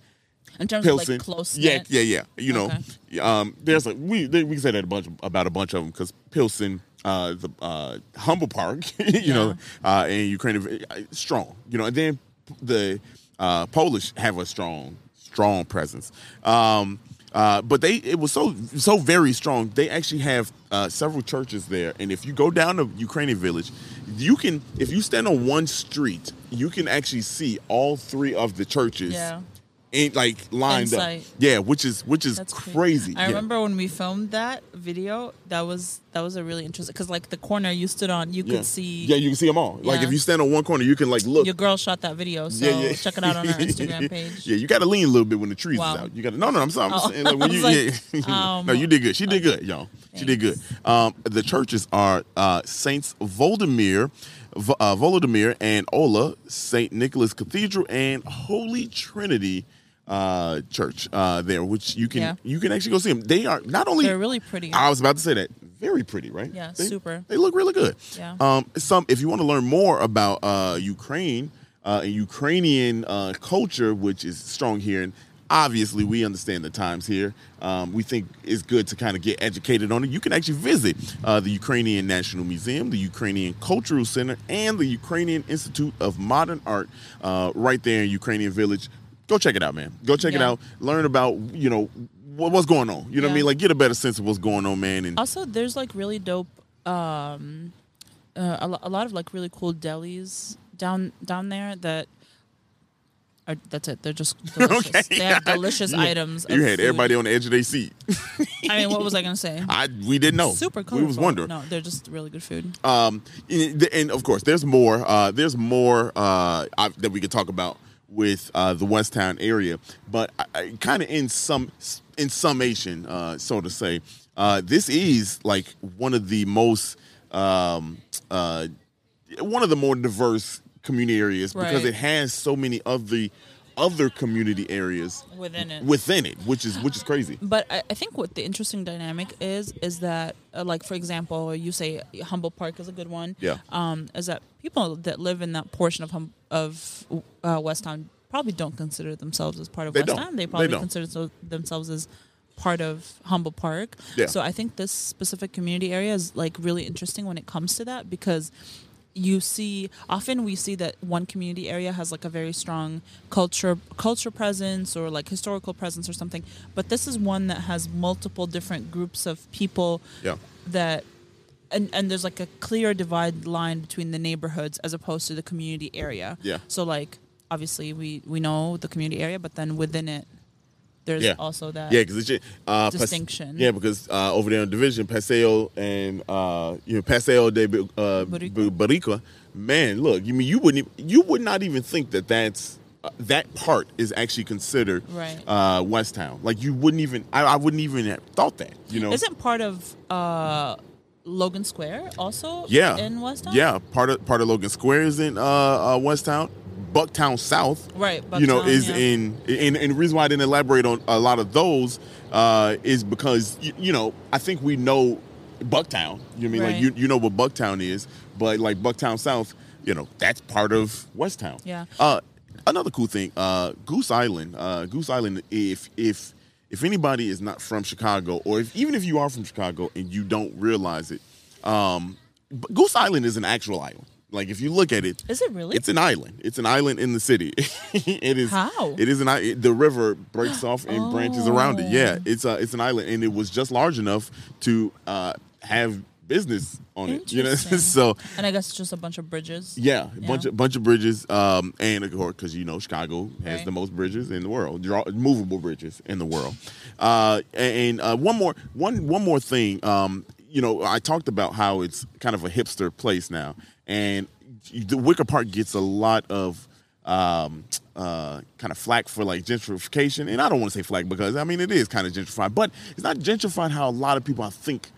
[SPEAKER 1] in terms
[SPEAKER 2] Pilsen.
[SPEAKER 1] of like close.
[SPEAKER 2] yeah, yeah, yeah. You know,
[SPEAKER 1] Okay.
[SPEAKER 2] um, there's like we they, we can say that a bunch about a bunch of them because Pilsen, uh, the uh, Humboldt Park, you know, uh, and Ukraine uh, strong. You know, and then the uh, Polish have a strong, strong presence. Um, uh, but they it was so so very strong. They actually have uh, several churches there, and if you go down to Ukrainian Village, you can if you stand on one street, you can actually see all three of the churches
[SPEAKER 1] Yeah.
[SPEAKER 2] Ain't like lined
[SPEAKER 1] Insight.
[SPEAKER 2] up. Yeah, which is which is
[SPEAKER 1] That's
[SPEAKER 2] crazy.
[SPEAKER 1] I
[SPEAKER 2] Yeah.
[SPEAKER 1] remember when we filmed that video. That was that was a really interesting because like the corner you stood on, you
[SPEAKER 2] Yeah.
[SPEAKER 1] could see.
[SPEAKER 2] Yeah, you can see them all. Like if you stand on one corner, you can like look.
[SPEAKER 1] Your girl shot that video, so
[SPEAKER 2] yeah, yeah.
[SPEAKER 1] check it out on our Instagram page.
[SPEAKER 2] Yeah, you got to lean a little bit when the trees
[SPEAKER 1] Wow.
[SPEAKER 2] is out. You got to no, no. I'm sorry. I'm
[SPEAKER 1] Oh.
[SPEAKER 2] saying like when you, yeah.
[SPEAKER 1] um,
[SPEAKER 2] no, you did good. She did good, y'all. She did good. Um, the churches are uh, Saints Voldemir, uh, Volodymyr, and Olha, Saint Nicholas Cathedral, and Holy Trinity uh, Church uh, there, which you can
[SPEAKER 1] Yeah.
[SPEAKER 2] you can actually go see them. They are not only
[SPEAKER 1] They're really pretty.
[SPEAKER 2] I was about to say that. Very pretty, right?
[SPEAKER 1] Yeah,
[SPEAKER 2] They-
[SPEAKER 1] super.
[SPEAKER 2] They look really good.
[SPEAKER 1] Yeah.
[SPEAKER 2] Um, some if you want to learn more about uh, Ukraine uh, and Ukrainian uh, culture, which is strong here, and obviously we understand the times here. Um, we think it's good to kind of get educated on it. You can actually visit uh, the Ukrainian National Museum, the Ukrainian Cultural Center, and the Ukrainian Institute of Modern Art, uh, right there in Ukrainian Village. Go check it out, man. Go check it out. Learn about you know what, what's going on. You know what I mean? Like get a better sense of what's going on, man. And
[SPEAKER 1] Also, there's like really dope, um, uh, a, a lot of like really cool delis down down there that. Are, that's it. They're just delicious.
[SPEAKER 2] Okay.
[SPEAKER 1] They have delicious
[SPEAKER 2] You-
[SPEAKER 1] items.
[SPEAKER 2] You had
[SPEAKER 1] food.
[SPEAKER 2] everybody on the edge of their seat.
[SPEAKER 1] I mean, what was I gonna say?
[SPEAKER 2] I we didn't know.
[SPEAKER 1] Super
[SPEAKER 2] We
[SPEAKER 1] colorful.
[SPEAKER 2] was wondering.
[SPEAKER 1] No, they're just really good food.
[SPEAKER 2] Um, and, and of course, there's more. Uh, there's more uh, I, that we could talk about with uh, the West Town area, but kind of in some in summation, uh, so to say, uh, this is like one of the most um, uh, one of the more diverse community areas because it has so many of the other community areas
[SPEAKER 1] Within it.
[SPEAKER 2] within it, which is which is crazy.
[SPEAKER 1] But I, I think what the interesting dynamic is is that, uh, like for example, you say Humboldt Park is a good one.
[SPEAKER 2] Yeah.
[SPEAKER 1] Um, is that people that live in that portion of hum- of uh, Westtown probably don't consider themselves as part of
[SPEAKER 2] They don't.
[SPEAKER 1] Westtown. They
[SPEAKER 2] They
[SPEAKER 1] probably
[SPEAKER 2] don't.
[SPEAKER 1] consider so- themselves as part of Humboldt Park.
[SPEAKER 2] Yeah.
[SPEAKER 1] So I think this specific community area is like really interesting when it comes to that because you see often we see that one community area has like a very strong culture culture presence or like historical presence or something but this is one that has multiple different groups of people
[SPEAKER 2] Yeah.
[SPEAKER 1] that and, and there's like a clear divide line between the neighborhoods as opposed to the community area
[SPEAKER 2] Yeah.
[SPEAKER 1] so like obviously we we know the community area but then within it there's
[SPEAKER 2] Yeah.
[SPEAKER 1] also that
[SPEAKER 2] Yeah, because it's uh, Pas-
[SPEAKER 1] Distinction.
[SPEAKER 2] yeah, because uh, over there in division, Paseo and uh, you know Paseo de uh, Boricua. Boricua, man, look, you mean you wouldn't e- you would not even think that that's uh, that part is actually considered
[SPEAKER 1] Right.
[SPEAKER 2] uh, West Town. Like you wouldn't even I, I wouldn't even have thought that. You know,
[SPEAKER 1] Isn't part of uh, Logan Square also
[SPEAKER 2] Yeah,
[SPEAKER 1] in Westtown.
[SPEAKER 2] Yeah, part of part of Logan Square is in uh, uh, Westtown. Bucktown South,
[SPEAKER 1] Right,
[SPEAKER 2] you know, is
[SPEAKER 1] yeah.
[SPEAKER 2] in. And, and the reason why I didn't elaborate on a lot of those uh, is because you, you know I think we know Bucktown. You know what I mean like you you know what Bucktown is, but like Bucktown South, you know that's part of Westtown.
[SPEAKER 1] Yeah.
[SPEAKER 2] Uh, another cool thing, uh, Goose Island. Uh, Goose Island. If if if anybody is not from Chicago, or if, even if you are from Chicago and you don't realize it, um, Goose Island is an actual island. Like if you look at it,
[SPEAKER 1] Is it really?
[SPEAKER 2] it's an island. It's an island in the city. it is.
[SPEAKER 1] How?
[SPEAKER 2] It is an. i- It, the river breaks off and branches around it. Yeah,
[SPEAKER 1] Oh.
[SPEAKER 2] it's a. It's an island, and it was just large enough to uh, have business on it. You know, so
[SPEAKER 1] and I guess it's just a bunch of bridges.
[SPEAKER 2] yeah, a bunch
[SPEAKER 1] Yeah.
[SPEAKER 2] of bunch of bridges, um, and of course, because you know Chicago has
[SPEAKER 1] Right.
[SPEAKER 2] the most bridges in the world, draw, movable bridges in the world. Uh, and uh, one more, one one more thing. Um, you know, I talked about how it's kind of a hipster place now, and the Wicker Park gets a lot of um, uh, kind of flack for like gentrification, and I don't want to say flack because I mean it is kind of gentrified, but it's not gentrified how a lot of people I think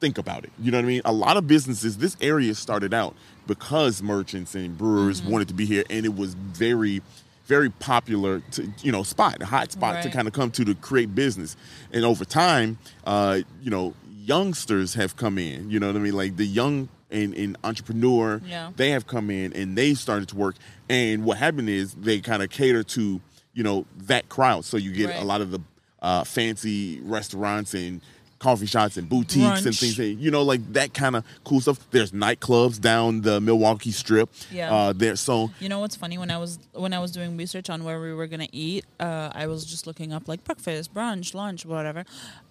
[SPEAKER 2] think about it. You know what I mean? A lot of businesses, this area started out because merchants and brewers
[SPEAKER 1] Mm-hmm.
[SPEAKER 2] wanted to be here, and it was very, very popular to you know spot, a hot spot to kind of come to to create business. And over time, uh, you know, youngsters have come in. You know what I mean? Like the young and, and entrepreneur,
[SPEAKER 1] Yeah.
[SPEAKER 2] they have come in and they started to work. And what happened is they kind of cater to you know that crowd. So you get
[SPEAKER 1] Right.
[SPEAKER 2] a lot of the uh, fancy restaurants and coffee shops and boutiques and things. that- You know, like that kind of cool stuff. There's nightclubs down the Milwaukee Strip.
[SPEAKER 1] Yeah.
[SPEAKER 2] Uh, there. So
[SPEAKER 1] You know what's funny? When I was when I was doing research on where we were gonna eat, uh, I was just looking up like breakfast, brunch, lunch, whatever.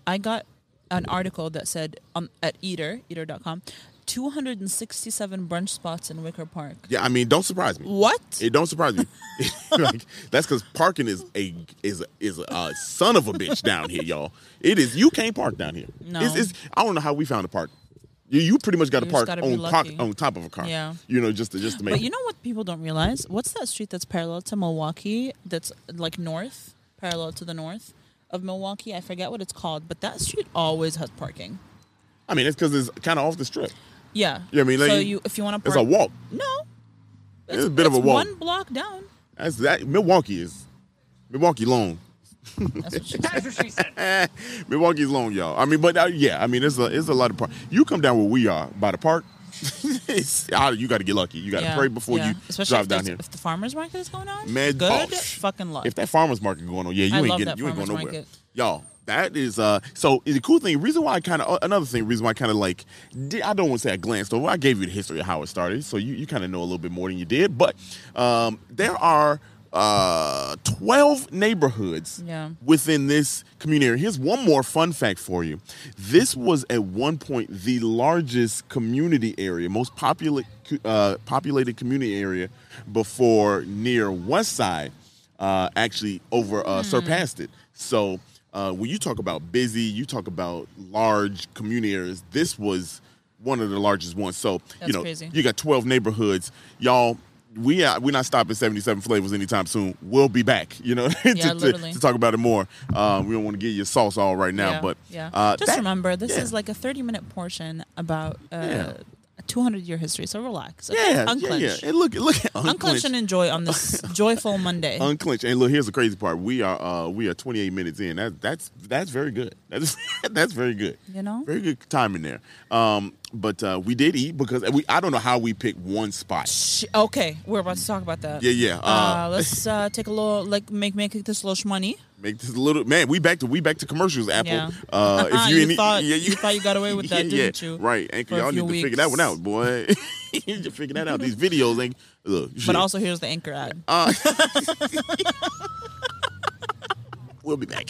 [SPEAKER 1] I got an article that said um, at Eater, Eater.com, 267 brunch spots in Wicker Park.
[SPEAKER 2] yeah, I mean, don't surprise me.
[SPEAKER 1] What?
[SPEAKER 2] It don't surprise me. like, that's because parking is a is a, is a son of a bitch down here, y'all. It is. You can't park down here.
[SPEAKER 1] No.
[SPEAKER 2] It's, it's, I don't know how we found a park. You, you pretty much got to park
[SPEAKER 1] just gotta be
[SPEAKER 2] on park, on top of a car.
[SPEAKER 1] Yeah.
[SPEAKER 2] You know, just to just to make.
[SPEAKER 1] But you know what people don't realize? What's that street that's parallel to Milwaukee? That's like north, parallel to the north of Milwaukee. I forget what it's called, but that street always has parking.
[SPEAKER 2] I mean, it's because it's kind of off the strip.
[SPEAKER 1] Yeah.
[SPEAKER 2] Yeah, I mean, like,
[SPEAKER 1] so you if you want to
[SPEAKER 2] It's
[SPEAKER 1] park,
[SPEAKER 2] a walk.
[SPEAKER 1] No.
[SPEAKER 2] It's a bit of a walk.
[SPEAKER 1] One block down.
[SPEAKER 2] That's that. Milwaukee is Milwaukee long.
[SPEAKER 1] That's what she said.
[SPEAKER 3] That's what she said.
[SPEAKER 2] Milwaukee's long, y'all. I mean, but uh, yeah, I mean, it's a it's a lot of park. You come down where we are by the park. you got to get lucky. You got to
[SPEAKER 1] Yeah,
[SPEAKER 2] pray before
[SPEAKER 1] yeah.
[SPEAKER 2] you
[SPEAKER 1] Especially
[SPEAKER 2] drive
[SPEAKER 1] if
[SPEAKER 2] down here.
[SPEAKER 1] If the farmers market is going on,
[SPEAKER 2] Man,
[SPEAKER 1] good
[SPEAKER 2] oh,
[SPEAKER 1] fucking luck.
[SPEAKER 2] If that farmers market going on, yeah, you
[SPEAKER 1] I
[SPEAKER 2] ain't getting, you ain't going nowhere,
[SPEAKER 1] market.
[SPEAKER 2] y'all. That is uh. So the cool thing, reason why I kind of another thing, reason why I kind of like, did, I don't want to say I glanced over. I gave you the history of how it started, so you you kind of know a little bit more than you did. But um, there are uh 12 neighborhoods
[SPEAKER 1] Yeah.
[SPEAKER 2] within this community. Here's one more fun fact for you. This was at one point the largest community area, most populate, uh, populated community area before near West Side uh, actually over uh, surpassed it. So uh, when you talk about busy, you talk about large community areas. This was one of the largest ones. So you know,
[SPEAKER 1] crazy.
[SPEAKER 2] you got 12 neighborhoods, y'all. We are, we're not stopping 77 flavors anytime soon. We'll be back, you know, to,
[SPEAKER 1] Yeah,
[SPEAKER 2] to- to talk about it more. Um, we don't want to get your sauce all right now,
[SPEAKER 1] yeah,
[SPEAKER 2] but
[SPEAKER 1] yeah.
[SPEAKER 2] uh,
[SPEAKER 1] Just
[SPEAKER 2] that-
[SPEAKER 1] remember, this
[SPEAKER 2] yeah.
[SPEAKER 1] is like a 30 minute portion about uh. A 200 year history. So relax. Okay?
[SPEAKER 2] yeah,
[SPEAKER 1] Unclench.
[SPEAKER 2] yeah, yeah. And look, look at
[SPEAKER 1] Unclench
[SPEAKER 2] unclench,
[SPEAKER 1] and enjoy on this joyful Monday.
[SPEAKER 2] unclench. And look, here's the crazy part. We are uh, we are 28 minutes in. That, that's that's very good. That's that's very good.
[SPEAKER 1] You know?
[SPEAKER 2] very good timing there. Um, but uh, we did eat because we. I don't know how we picked one spot.
[SPEAKER 1] Sh- okay, we're about to talk about that.
[SPEAKER 2] Yeah, yeah. Uh,
[SPEAKER 1] Uh, let's uh, take a little, like, make make this little money.
[SPEAKER 2] Make this a little man. We back to we back to commercials. Apple.
[SPEAKER 1] Yeah.
[SPEAKER 2] Uh, if you,
[SPEAKER 1] You
[SPEAKER 2] any-
[SPEAKER 1] thought- you thought you got away with that,
[SPEAKER 2] yeah,
[SPEAKER 1] didn't
[SPEAKER 2] yeah.
[SPEAKER 1] you?
[SPEAKER 2] Right. Anchor, y'all need to figure that one out, boy. you need to figure that out. These videos ain't look.
[SPEAKER 1] But
[SPEAKER 2] shit.
[SPEAKER 1] also, here's the anchor ad.
[SPEAKER 2] Uh, we'll be back.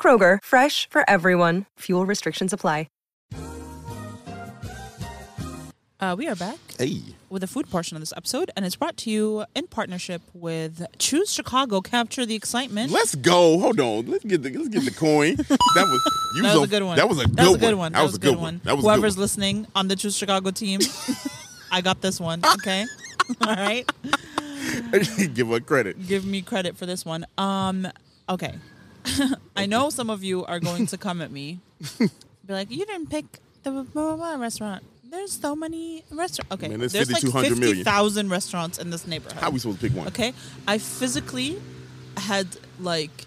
[SPEAKER 4] Kroger, fresh for everyone. Fuel restrictions apply.
[SPEAKER 1] Uh, we are back
[SPEAKER 2] Hey.
[SPEAKER 1] with the food portion of this episode, and it's brought to you in partnership with Choose Chicago. Capture the excitement.
[SPEAKER 2] Let's go. Hold on. Let's get the let's get the coin. That was you
[SPEAKER 1] that was
[SPEAKER 2] on-
[SPEAKER 1] a good one.
[SPEAKER 2] That was a good, one.
[SPEAKER 1] That was a good one.
[SPEAKER 2] That was a good one. That was a good
[SPEAKER 1] Whoever's
[SPEAKER 2] one.
[SPEAKER 1] listening on the Choose Chicago team, I got this one. Okay, all right.
[SPEAKER 2] Give her credit.
[SPEAKER 1] Give me credit for this one. Um, okay. I know some of you are going to come at me, be like, "You didn't pick the blah, blah, blah restaurant." There's so many restaurants. Okay,
[SPEAKER 2] Man, there's
[SPEAKER 1] there's like
[SPEAKER 2] 5,200 million.
[SPEAKER 1] fifty thousand restaurants in this neighborhood.
[SPEAKER 2] How are we supposed to pick one?
[SPEAKER 1] Okay, I physically had like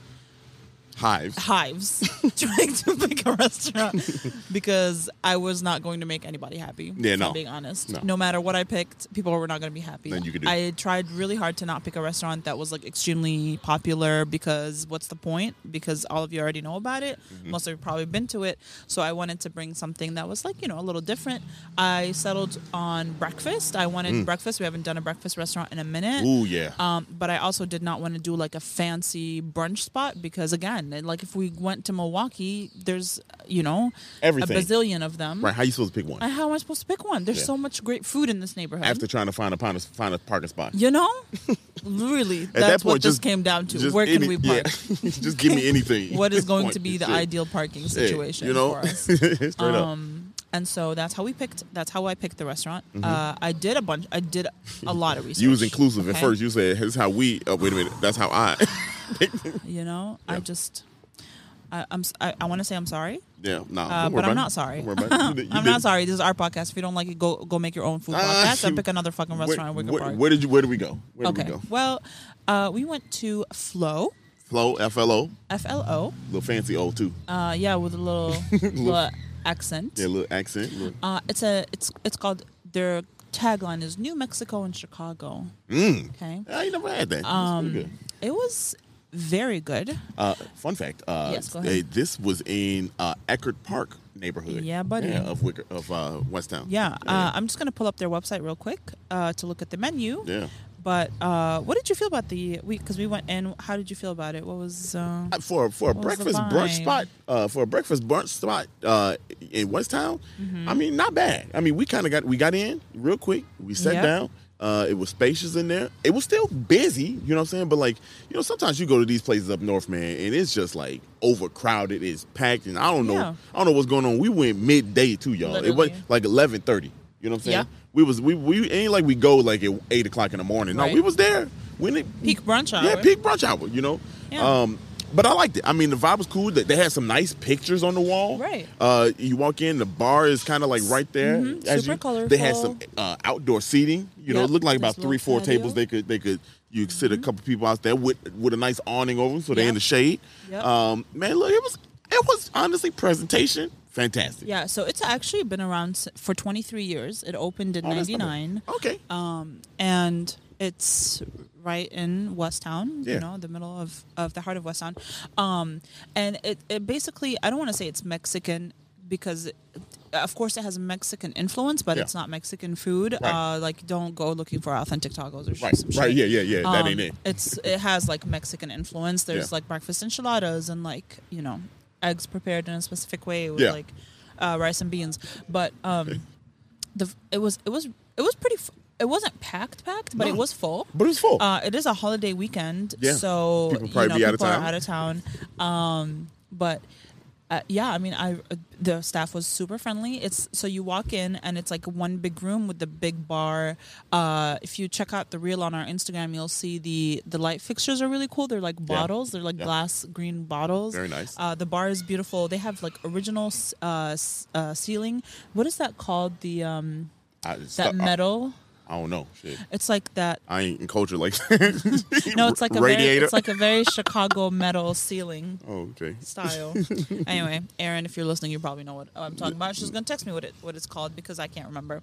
[SPEAKER 2] Hives.
[SPEAKER 1] hives trying to pick a restaurant because I was not going to make anybody happy.
[SPEAKER 2] Yeah, no.
[SPEAKER 1] I'm being honest.
[SPEAKER 2] No.
[SPEAKER 1] No. matter what I picked, people were not going to be happy.
[SPEAKER 2] Nothing you could do.
[SPEAKER 1] I tried really hard to not pick a restaurant that was like extremely popular because what's the point? Because all of you already know about it.
[SPEAKER 2] Mm-hmm.
[SPEAKER 1] Most of you probably been to it. So I wanted to bring something that was like you know a little different. I settled on breakfast. I wanted breakfast. We haven't done a breakfast restaurant in a minute.
[SPEAKER 2] Mm. Ooh yeah.
[SPEAKER 1] Um, but I also did not want to do like a fancy brunch spot because again, like if we went to Milwaukee, there's you know
[SPEAKER 2] Everything.
[SPEAKER 1] a bazillion of them.
[SPEAKER 2] right. How you supposed to pick one?
[SPEAKER 1] I- How am I supposed to pick one? There's
[SPEAKER 2] Yeah.
[SPEAKER 1] so much great food in this neighborhood.
[SPEAKER 2] After trying to find a find a, find a parking spot.
[SPEAKER 1] you know, really,
[SPEAKER 2] At
[SPEAKER 1] that's
[SPEAKER 2] that point,
[SPEAKER 1] what this
[SPEAKER 2] just
[SPEAKER 1] came down to. Where can
[SPEAKER 2] any-
[SPEAKER 1] we park?
[SPEAKER 2] Yeah. just give me anything.
[SPEAKER 1] what is going
[SPEAKER 2] point,
[SPEAKER 1] to be the
[SPEAKER 2] shit.
[SPEAKER 1] ideal parking
[SPEAKER 2] Yeah,
[SPEAKER 1] situation
[SPEAKER 2] you know?
[SPEAKER 1] for us?
[SPEAKER 2] Straight up.
[SPEAKER 1] Um, and so that's how we picked. That's how I picked the restaurant.
[SPEAKER 2] Mm-hmm.
[SPEAKER 1] Uh, I did a bunch. I did a lot of research.
[SPEAKER 2] You was inclusive at first. You said, "This is how we." Oh, wait a minute. That's how I.
[SPEAKER 1] You know, I
[SPEAKER 2] Yeah.
[SPEAKER 1] just, I, I'm, s- I, want to say I'm sorry,
[SPEAKER 2] yeah. No.
[SPEAKER 1] uh, but I'm not sorry.
[SPEAKER 2] Don't worry about it. You did- you
[SPEAKER 1] I'm
[SPEAKER 2] did-
[SPEAKER 1] not sorry. This is our podcast. If you don't like it, go go make your own food
[SPEAKER 2] Ah,
[SPEAKER 1] podcast and pick another fucking restaurant
[SPEAKER 2] where,
[SPEAKER 1] Park.
[SPEAKER 2] where did you? Where did we go? Where did
[SPEAKER 1] okay.
[SPEAKER 2] we go?
[SPEAKER 1] Well, uh, we went to Flo,
[SPEAKER 2] Flo F L O.
[SPEAKER 1] F L O.
[SPEAKER 2] Little fancy O too.
[SPEAKER 1] Uh, yeah, with a little, little accent.
[SPEAKER 2] Yeah, little accent. Little,
[SPEAKER 1] Uh, it's a it's it's called their tagline is New Mexico and Chicago.
[SPEAKER 2] mm.
[SPEAKER 1] Okay.
[SPEAKER 2] I never had that.
[SPEAKER 1] Um. It was very good.
[SPEAKER 2] Uh, fun fact. Uh,
[SPEAKER 1] Yes, go ahead.
[SPEAKER 2] this was in uh, Eckhart Park neighborhood.
[SPEAKER 1] Yeah, buddy.
[SPEAKER 2] Yeah, of Wicker of uh, Westtown.
[SPEAKER 1] Yeah, Uh, I'm just gonna pull up their website real quick uh, to look at the menu.
[SPEAKER 2] yeah.
[SPEAKER 1] But uh, what did you feel about the week? Because we went in. How did you feel about it? What was?
[SPEAKER 2] For for a
[SPEAKER 1] What was the
[SPEAKER 2] breakfast brunch spot, uh, for a breakfast brunch spot uh, in Westtown,
[SPEAKER 1] Mm-hmm.
[SPEAKER 2] I mean, not bad. I mean, we kind of got we got in real quick. We sat
[SPEAKER 1] Yep.
[SPEAKER 2] down. Uh, it was spacious in there. It was still busy, you know what I'm saying? But like, you know, sometimes you go to these places up north, man, and it's just like overcrowded. It's packed, and I don't know,
[SPEAKER 1] Yeah.
[SPEAKER 2] I don't know what's going on. We went midday too, y'all. It was
[SPEAKER 1] Literally.
[SPEAKER 2] like 11:30. You know what I'm saying?
[SPEAKER 1] Yeah.
[SPEAKER 2] We was we we ain't like we go like at eight o'clock in the morning. No,
[SPEAKER 1] Right.
[SPEAKER 2] we was there. When it
[SPEAKER 1] Peak brunch hour.
[SPEAKER 2] Yeah, peak brunch hour. You know.
[SPEAKER 1] Yeah.
[SPEAKER 2] Um, but I liked it. I mean, the vibe was cool. They had some nice pictures on the wall.
[SPEAKER 1] Right.
[SPEAKER 2] Uh, you walk in, the bar is kind of like right there.
[SPEAKER 1] Mhm,
[SPEAKER 2] as
[SPEAKER 1] super
[SPEAKER 2] you, They had some uh, outdoor seating. You know,
[SPEAKER 1] Yep,
[SPEAKER 2] it looked like about
[SPEAKER 1] a
[SPEAKER 2] three, four
[SPEAKER 1] patio. Mm-hmm.
[SPEAKER 2] tables. They could, they could, you could sit a couple people out there with with a nice awning over them, so they're in the shade.
[SPEAKER 1] Yep.
[SPEAKER 2] Um, man, look, it was, it was honestly presentation fantastic.
[SPEAKER 1] yeah, so it's actually been around for 23 years. It opened in
[SPEAKER 2] Oh, that's not bad.
[SPEAKER 1] '99.
[SPEAKER 2] Okay.
[SPEAKER 1] um, and it's right in Westtown,
[SPEAKER 2] Yeah.
[SPEAKER 1] you know, the middle of, of the heart of Westtown. Um, and it, it basically, I don't want to say it's Mexican because, it, of course, it has Mexican influence, but
[SPEAKER 2] Yeah.
[SPEAKER 1] it's not Mexican food.
[SPEAKER 2] Right.
[SPEAKER 1] Uh, like, don't go looking for authentic tacos or
[SPEAKER 2] Right,
[SPEAKER 1] some
[SPEAKER 2] right,
[SPEAKER 1] shit.
[SPEAKER 2] yeah, yeah, yeah, that ain't
[SPEAKER 1] Um,
[SPEAKER 2] it.
[SPEAKER 1] It's it has like Mexican influence. There's
[SPEAKER 2] Yeah.
[SPEAKER 1] like breakfast enchiladas and like you know eggs prepared in a specific way with
[SPEAKER 2] Yeah.
[SPEAKER 1] like uh, rice and beans. But um, the it was it was it was pretty. It wasn't packed packed, but
[SPEAKER 2] No.
[SPEAKER 1] it was full.
[SPEAKER 2] But it was full.
[SPEAKER 1] Uh, it is a holiday weekend,
[SPEAKER 2] Yeah.
[SPEAKER 1] so
[SPEAKER 2] People
[SPEAKER 1] you
[SPEAKER 2] probably
[SPEAKER 1] know,
[SPEAKER 2] be out of town.
[SPEAKER 1] are out of town. Um, but uh, yeah, I mean, I the staff was super friendly. It's so you walk in and it's like one big room with the big bar. Uh, if you check out the reel on our Instagram, you'll see the the light fixtures are really cool. They're like bottles. They're like
[SPEAKER 2] Yeah.
[SPEAKER 1] glass green bottles.
[SPEAKER 2] Very nice.
[SPEAKER 1] Uh, the bar is beautiful. They have like original uh, uh, ceiling. What is that called? The um,
[SPEAKER 2] it's-
[SPEAKER 1] that
[SPEAKER 2] I-
[SPEAKER 1] metal.
[SPEAKER 2] I don't know. Shit.
[SPEAKER 1] It's like that
[SPEAKER 2] I ain't in culture like
[SPEAKER 1] no, it's like a very,
[SPEAKER 2] radiator.
[SPEAKER 1] it's like a very Chicago metal ceiling
[SPEAKER 2] oh, okay.
[SPEAKER 1] style. anyway, Aaron, if you're listening, you probably know what I'm talking about. She's gonna text me what it what it's called because I can't remember.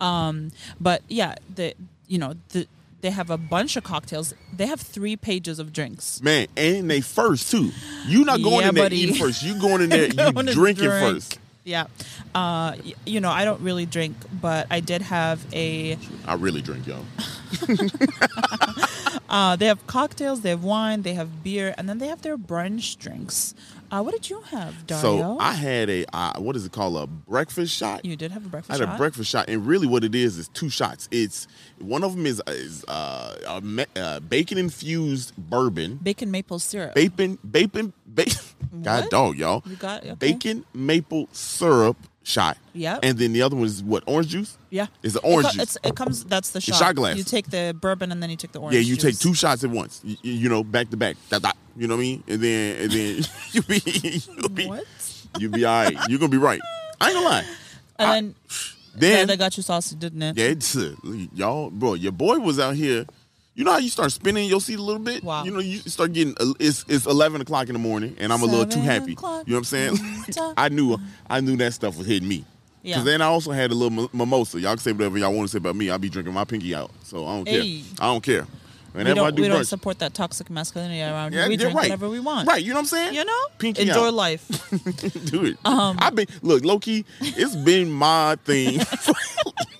[SPEAKER 1] Um, but yeah, the you know the they have a bunch of cocktails. They have three pages of drinks.
[SPEAKER 2] Man, and they first too. You're not going
[SPEAKER 1] Yeah,
[SPEAKER 2] in there
[SPEAKER 1] buddy.
[SPEAKER 2] eating first. You going in there, you drinking
[SPEAKER 1] drink.
[SPEAKER 2] first.
[SPEAKER 1] Yeah, uh, you know I don't really drink, but I did have a
[SPEAKER 2] I really drink, y'all.
[SPEAKER 1] Uh, they have cocktails, they have wine, they have beer, and then they have their brunch drinks. Uh, what did you have, Dario?
[SPEAKER 2] So I had a uh, what is it called a breakfast shot.
[SPEAKER 1] you did have a breakfast I
[SPEAKER 2] had
[SPEAKER 1] shot.
[SPEAKER 2] a breakfast shot, and really what it is is two shots. It's one of them is is uh, a uh, bacon infused bourbon,
[SPEAKER 1] Bacon maple syrup.
[SPEAKER 2] bacon, bacon, bacon. God dog, y'all.
[SPEAKER 1] You got- okay.
[SPEAKER 2] bacon maple syrup shot.
[SPEAKER 1] Yeah.
[SPEAKER 2] And then the other one is what orange juice.
[SPEAKER 1] yeah,
[SPEAKER 2] It's the
[SPEAKER 1] It
[SPEAKER 2] orange
[SPEAKER 1] co-
[SPEAKER 2] juice.
[SPEAKER 1] It's, it comes. That's the shot.
[SPEAKER 2] shot glass.
[SPEAKER 1] You take the bourbon and then you take the orange.
[SPEAKER 2] yeah, you take two shots at once. You, you know, back to back. Da, da, you know what I mean? And then and then you be you be
[SPEAKER 1] What?
[SPEAKER 2] you be all right. You're gonna be right. I ain't gonna lie.
[SPEAKER 1] And
[SPEAKER 2] I-
[SPEAKER 1] then,
[SPEAKER 2] Then
[SPEAKER 1] they got you saucy, didn't it?
[SPEAKER 2] Yeah, it's uh, y'all, bro. Your boy was out here. You know how you start spinning your seat a little bit.
[SPEAKER 1] Wow.
[SPEAKER 2] You know you start getting. uh, It's it's eleven o'clock in the morning, and I'm a little too happy. You know what I'm saying? I knew I knew that stuff was hitting me.
[SPEAKER 1] Yeah.
[SPEAKER 2] Cause then I also had a little mimosa. Y'all can say whatever y'all want to say about me. I'll be drinking my pinky out, so I don't
[SPEAKER 1] Hey.
[SPEAKER 2] care. I don't care.
[SPEAKER 1] We
[SPEAKER 2] Whenever I
[SPEAKER 1] don't,
[SPEAKER 2] do
[SPEAKER 1] we don't support that toxic masculinity around
[SPEAKER 2] yeah,
[SPEAKER 1] here. We drink
[SPEAKER 2] right.
[SPEAKER 1] whatever we want.
[SPEAKER 2] Right, you know what I'm saying?
[SPEAKER 1] You know?
[SPEAKER 2] Pinky
[SPEAKER 1] Enjoy
[SPEAKER 2] out.
[SPEAKER 1] life.
[SPEAKER 2] do it.
[SPEAKER 1] Um,
[SPEAKER 2] I've been look, low key. It's been my thing for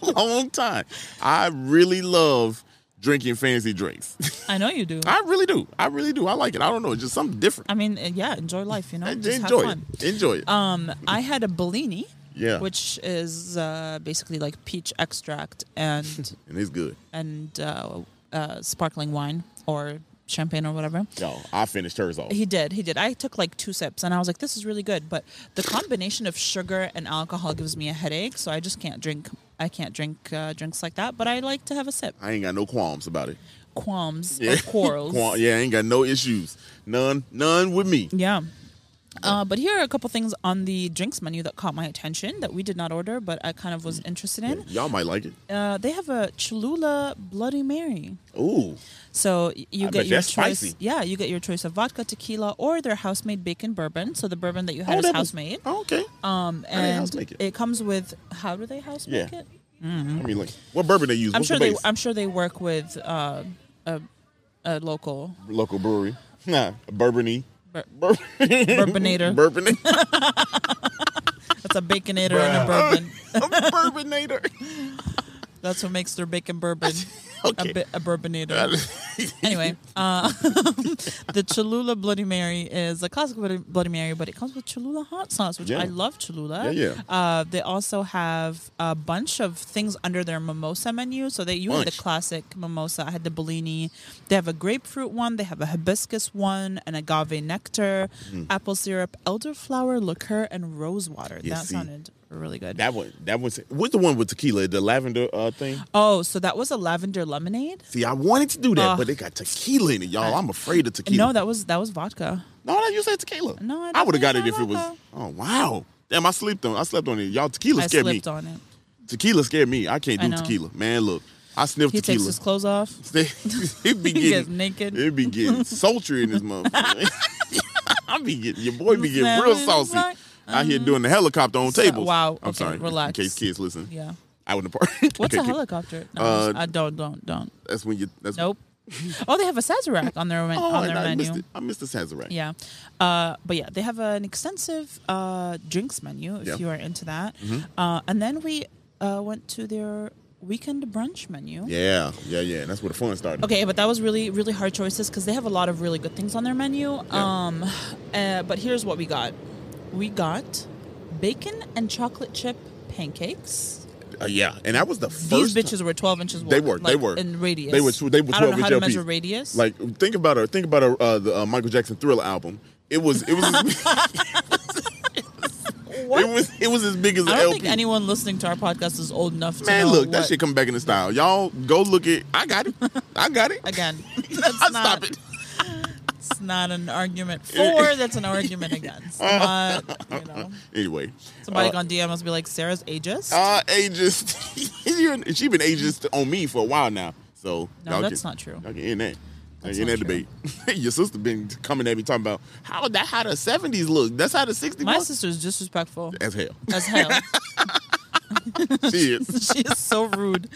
[SPEAKER 2] a long time. I really love drinking fancy drinks.
[SPEAKER 1] I know you do.
[SPEAKER 2] I really do. I really do. I like it. I don't know. It's just something different.
[SPEAKER 1] I mean, yeah, enjoy life, you know? Just have
[SPEAKER 2] enjoy it. Enjoy it.
[SPEAKER 1] Um, I had a Bellini,
[SPEAKER 2] Yeah.
[SPEAKER 1] which is uh, basically like peach extract and
[SPEAKER 2] and it's good.
[SPEAKER 1] and uh, uh, sparkling wine or champagne or whatever.
[SPEAKER 2] Yo, I finished hers off.
[SPEAKER 1] He did. He did. I took like two sips and I was like, this is really good. But the combination of sugar and alcohol gives me a headache. So I just can't drink. I can't drink uh, drinks like that. But I like to have a sip.
[SPEAKER 2] I ain't got no qualms about it.
[SPEAKER 1] Qualms
[SPEAKER 2] Yeah.
[SPEAKER 1] or quarrels.
[SPEAKER 2] Qual- yeah, I ain't got no issues. None. None with me.
[SPEAKER 1] Yeah. Uh, but here are a couple things on the drinks menu that caught my attention that we did not order, but I kind of was interested in.
[SPEAKER 2] Y'all might like it.
[SPEAKER 1] Uh, they have a Cholula Bloody Mary.
[SPEAKER 2] Ooh.
[SPEAKER 1] So you
[SPEAKER 2] I
[SPEAKER 1] get your choice.
[SPEAKER 2] spicy.
[SPEAKER 1] Yeah, you get your choice of vodka, tequila, or their house-made bacon bourbon. So the bourbon that you had
[SPEAKER 2] Oh,
[SPEAKER 1] is
[SPEAKER 2] was-
[SPEAKER 1] house-made.
[SPEAKER 2] Oh, okay.
[SPEAKER 1] Um, and
[SPEAKER 2] house it?
[SPEAKER 1] it comes with how do they house make
[SPEAKER 2] Yeah.
[SPEAKER 1] it?
[SPEAKER 2] I mean, like, what bourbon they use?
[SPEAKER 1] I'm
[SPEAKER 2] What's
[SPEAKER 1] sure
[SPEAKER 2] the
[SPEAKER 1] they. I'm sure they work with uh, a, a local
[SPEAKER 2] Local brewery. Nah, a bourbony.
[SPEAKER 1] Bur-
[SPEAKER 2] Bur-.
[SPEAKER 1] That's a baconator and a bourbon.
[SPEAKER 2] a Bourbonator.
[SPEAKER 1] That's what makes their bacon bourbon
[SPEAKER 2] Okay.
[SPEAKER 1] a, bi- a bourbonator. anyway, uh, the Cholula Bloody Mary is a classic Bloody Mary, but it comes with Cholula hot sauce, which
[SPEAKER 2] Yeah.
[SPEAKER 1] I love Cholula.
[SPEAKER 2] Yeah, yeah.
[SPEAKER 1] Uh, they also have a bunch of things under their mimosa menu. So they you had the classic mimosa. I had the Bellini. They have a grapefruit one. They have a hibiscus one, an agave nectar,
[SPEAKER 2] Mm.
[SPEAKER 1] apple syrup, elderflower liqueur, and rose water.
[SPEAKER 2] Yeah,
[SPEAKER 1] that
[SPEAKER 2] see.
[SPEAKER 1] sounded really good.
[SPEAKER 2] That one. That was. What's the one with tequila? The lavender uh, thing.
[SPEAKER 1] oh, so that was a lavender lemonade.
[SPEAKER 2] See, I wanted to do that,
[SPEAKER 1] Ugh.
[SPEAKER 2] but it got tequila in it, y'all. I'm afraid of tequila.
[SPEAKER 1] No, that was that was vodka.
[SPEAKER 2] no, no, you said tequila.
[SPEAKER 1] No, I
[SPEAKER 2] I would have got it if it was. Oh wow. Damn, I slept on. I slept on it. Y'all, tequila
[SPEAKER 1] I
[SPEAKER 2] scared me.
[SPEAKER 1] on it.
[SPEAKER 2] Tequila scared me. I can't do
[SPEAKER 1] know.
[SPEAKER 2] tequila, man. Look, I sniffed tequila.
[SPEAKER 1] He takes his clothes off.
[SPEAKER 2] it be
[SPEAKER 1] He gets
[SPEAKER 2] getting
[SPEAKER 1] naked.
[SPEAKER 2] It be getting sultry in this motherfucker. I be getting your boy be getting real saucy
[SPEAKER 1] like-
[SPEAKER 2] out here doing the helicopter on
[SPEAKER 1] So-
[SPEAKER 2] tables.
[SPEAKER 1] wow,
[SPEAKER 2] I'm
[SPEAKER 1] okay,
[SPEAKER 2] sorry.
[SPEAKER 1] relax.
[SPEAKER 2] In case kids listen.
[SPEAKER 1] Yeah.
[SPEAKER 2] Out in the park.
[SPEAKER 1] What's
[SPEAKER 2] Okay,
[SPEAKER 1] a helicopter? No,
[SPEAKER 2] Uh,
[SPEAKER 1] I don't, don't, don't.
[SPEAKER 2] That's when you. That's
[SPEAKER 1] Nope. Oh, they have a Sazerac on their
[SPEAKER 2] Oh,
[SPEAKER 1] on their
[SPEAKER 2] I
[SPEAKER 1] menu.
[SPEAKER 2] missed it. I missed the Sazerac.
[SPEAKER 1] Yeah, uh, but yeah, they have an extensive uh, drinks menu if
[SPEAKER 2] Yeah.
[SPEAKER 1] you are into that.
[SPEAKER 2] Mm-hmm.
[SPEAKER 1] Uh, and then we uh, went to their weekend brunch menu.
[SPEAKER 2] Yeah, yeah, yeah. That's where the fun started.
[SPEAKER 1] Okay, but that was really, really hard choices because they have a lot of really good things on their menu. Um, uh, but here's what we got: we got bacon and chocolate chip pancakes.
[SPEAKER 2] Uh, yeah, and that was the first.
[SPEAKER 1] These
[SPEAKER 2] time-
[SPEAKER 1] bitches were 12 inches.
[SPEAKER 2] They were. they were
[SPEAKER 1] in radius.
[SPEAKER 2] They were. They were
[SPEAKER 1] I
[SPEAKER 2] twelve
[SPEAKER 1] don't know how
[SPEAKER 2] inch
[SPEAKER 1] to measure radius.
[SPEAKER 2] Like think about a think about a uh, the uh, Michael Jackson Thriller album. It was. It was.
[SPEAKER 1] What?
[SPEAKER 2] It was. It was as big as
[SPEAKER 1] I don't
[SPEAKER 2] LP.
[SPEAKER 1] think anyone listening to our podcast is old enough to
[SPEAKER 2] Man, look, that
[SPEAKER 1] what-
[SPEAKER 2] shit coming back in the style. Y'all go look it. I got it. I got it.
[SPEAKER 1] again.
[SPEAKER 2] I stop it.
[SPEAKER 1] It's not an argument for. That's an argument against. But you know,
[SPEAKER 2] Anyway,
[SPEAKER 1] somebody
[SPEAKER 2] uh,
[SPEAKER 1] gonna DM us be like, "Sarah's ageist."
[SPEAKER 2] uh, ageist. You're- she been ageist on me for a while now. So
[SPEAKER 1] No, that's
[SPEAKER 2] can,
[SPEAKER 1] not true.
[SPEAKER 2] Y'all can end that.
[SPEAKER 1] That's
[SPEAKER 2] in that
[SPEAKER 1] true.
[SPEAKER 2] debate. Your sister been coming at me talking about how that how the seventies look. That's how the sixties
[SPEAKER 1] My
[SPEAKER 2] look.
[SPEAKER 1] sister's disrespectful
[SPEAKER 2] As hell.
[SPEAKER 1] as hell.
[SPEAKER 2] she is.
[SPEAKER 1] she is so rude.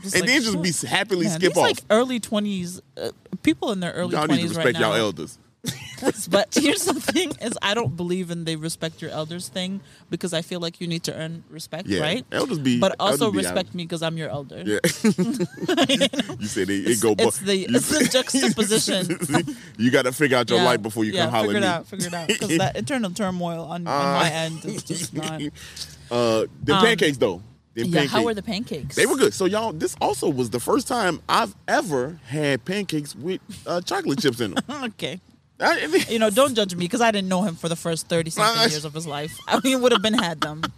[SPEAKER 1] Just
[SPEAKER 2] And
[SPEAKER 1] like,
[SPEAKER 2] then just be happily
[SPEAKER 1] Man,
[SPEAKER 2] skip
[SPEAKER 1] these
[SPEAKER 2] off.
[SPEAKER 1] like early twenties uh, people in their early
[SPEAKER 2] y'all need to respect
[SPEAKER 1] right now.
[SPEAKER 2] y'all elders.
[SPEAKER 1] but here's the thing: is I don't believe in the respect your elders thing because I feel like you need to earn respect,
[SPEAKER 2] Yeah,
[SPEAKER 1] right?
[SPEAKER 2] elders be-
[SPEAKER 1] but also
[SPEAKER 2] be
[SPEAKER 1] respect
[SPEAKER 2] honest.
[SPEAKER 1] me because I'm your elder.
[SPEAKER 2] Yeah. you said it, it go.
[SPEAKER 1] it's
[SPEAKER 2] bu-
[SPEAKER 1] the-
[SPEAKER 2] you
[SPEAKER 1] it's the juxtaposition.
[SPEAKER 2] you got to figure out your
[SPEAKER 1] Yeah,
[SPEAKER 2] life before you
[SPEAKER 1] yeah,
[SPEAKER 2] come holler
[SPEAKER 1] figure
[SPEAKER 2] at
[SPEAKER 1] it out, figure it out, because that internal turmoil on, on my end is just not.
[SPEAKER 2] Uh, the pancakes though. Them
[SPEAKER 1] Yeah, how were the pancakes?
[SPEAKER 2] They were good. So y'all, this also was the first time I've ever had pancakes with uh, chocolate chips in them.
[SPEAKER 1] okay.
[SPEAKER 2] I- I mean,
[SPEAKER 1] You know, don't judge me because I didn't know him for the first thirty something
[SPEAKER 2] Uh,
[SPEAKER 1] years of his life. I mean, would have been had them.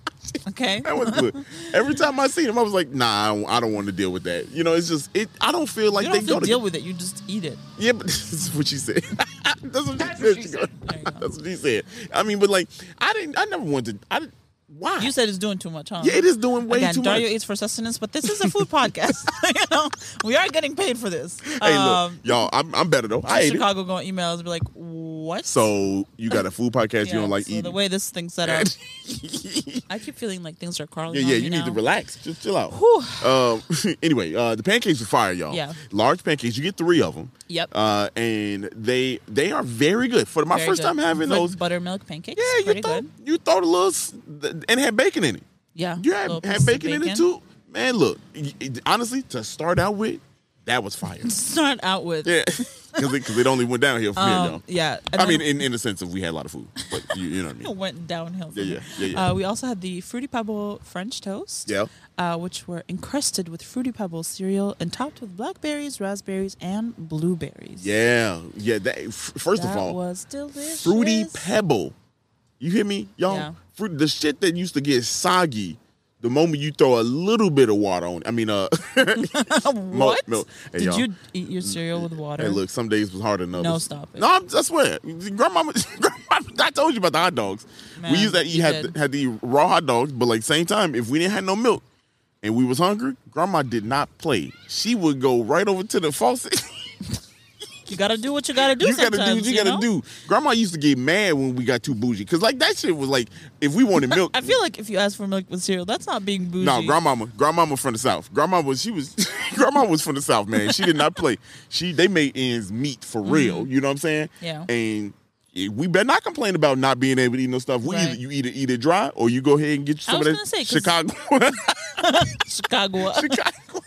[SPEAKER 1] Okay.
[SPEAKER 2] that was good. Every time I see him, I was like, Nah, I don't, I don't want to deal with that. You know, it's just it. I don't feel like
[SPEAKER 1] You
[SPEAKER 2] they
[SPEAKER 1] don't
[SPEAKER 2] go
[SPEAKER 1] have to
[SPEAKER 2] to
[SPEAKER 1] deal with it. You just eat it.
[SPEAKER 2] Yeah, but this is what she said. That's what she said.
[SPEAKER 1] she
[SPEAKER 2] She
[SPEAKER 1] said.
[SPEAKER 2] go-
[SPEAKER 1] There you go.
[SPEAKER 2] That's what she said. I mean, but like, I didn't. I never wanted. I didn't. Why?
[SPEAKER 1] You said it's doing too much, huh?
[SPEAKER 2] yeah, it is doing way
[SPEAKER 1] Again,
[SPEAKER 2] too
[SPEAKER 1] Dario
[SPEAKER 2] much.
[SPEAKER 1] eats for sustenance, but this is a food podcast. you know, we are getting paid for this.
[SPEAKER 2] Hey,
[SPEAKER 1] um,
[SPEAKER 2] look, y'all, I'm, I'm better though. I ate it.
[SPEAKER 1] Chicago going to email us and be like, "What?"
[SPEAKER 2] So you got a food podcast you
[SPEAKER 1] Yeah,
[SPEAKER 2] don't like
[SPEAKER 1] so
[SPEAKER 2] eating.
[SPEAKER 1] the way this thing's set up, I keep feeling like things are crawling.
[SPEAKER 2] yeah, yeah, you need to relax. Just chill out. Um, anyway, uh, the pancakes are fire, y'all.
[SPEAKER 1] Yeah.
[SPEAKER 2] large pancakes. You get three of them.
[SPEAKER 1] Yep.
[SPEAKER 2] Uh, and they they are very good. For my
[SPEAKER 1] Very
[SPEAKER 2] first
[SPEAKER 1] good.
[SPEAKER 2] time having those,
[SPEAKER 1] buttermilk pancakes.
[SPEAKER 2] yeah, you
[SPEAKER 1] good.
[SPEAKER 2] you throw the little and it had bacon in it.
[SPEAKER 1] Yeah,
[SPEAKER 2] You had, had
[SPEAKER 1] of
[SPEAKER 2] bacon, in it too. Man, look, honestly, to start out with, that was fire.
[SPEAKER 1] Start out with.
[SPEAKER 2] yeah, because it, it only went downhill from here,
[SPEAKER 1] Um,
[SPEAKER 2] though.
[SPEAKER 1] yeah.
[SPEAKER 2] I mean, in, in the sense of we had a lot of food, but you, you know what I mean?
[SPEAKER 1] it went downhill.
[SPEAKER 2] Yeah, yeah, yeah, yeah.
[SPEAKER 1] Uh, we also had the Fruity Pebble French toast.
[SPEAKER 2] Yeah.
[SPEAKER 1] Uh, which were encrusted with Fruity Pebble cereal and topped with blackberries, raspberries, and blueberries.
[SPEAKER 2] Yeah, yeah. That, f- first
[SPEAKER 1] that
[SPEAKER 2] of all,
[SPEAKER 1] was delicious.
[SPEAKER 2] fruity pebble. You hear me, y'all?
[SPEAKER 1] Yeah.
[SPEAKER 2] Fruit, the shit that used to get soggy the moment you throw a little bit of water on. it. I mean, uh,
[SPEAKER 1] what?
[SPEAKER 2] milk. Hey,
[SPEAKER 1] Did
[SPEAKER 2] y'all.
[SPEAKER 1] eat your cereal with water?
[SPEAKER 2] Hey, look, some days was harder than others.
[SPEAKER 1] No, stop it.
[SPEAKER 2] No, I'm, I swear. Grandmama, grandmama, I told you about the hot dogs.
[SPEAKER 1] Man,
[SPEAKER 2] we used to eat
[SPEAKER 1] you
[SPEAKER 2] had, had to eat raw hot dogs, but like same time, if we didn't have no milk and we was hungry, grandma did not play. She would go right over to the faucet.
[SPEAKER 1] You gotta do what you gotta do.
[SPEAKER 2] you gotta do what
[SPEAKER 1] sometimes,
[SPEAKER 2] you gotta
[SPEAKER 1] know?
[SPEAKER 2] do. Grandma used to get mad when we got too bougie because like that shit was like if we wanted milk.
[SPEAKER 1] I feel like if you ask for milk with cereal, that's not being bougie.
[SPEAKER 2] No, grandmama, grandmama from the south. Grandma was she was grandma was from the south, man. She did not play. She they made ends meet for real. You know what I'm saying?
[SPEAKER 1] Mm-hmm. Yeah.
[SPEAKER 2] And we better not complain about not being able to eat no stuff. We
[SPEAKER 1] Right.
[SPEAKER 2] either you eat it eat it dry or you go ahead and get you some
[SPEAKER 1] I
[SPEAKER 2] of that
[SPEAKER 1] gonna say,
[SPEAKER 2] Chicago.
[SPEAKER 1] Chicago,
[SPEAKER 2] Chicago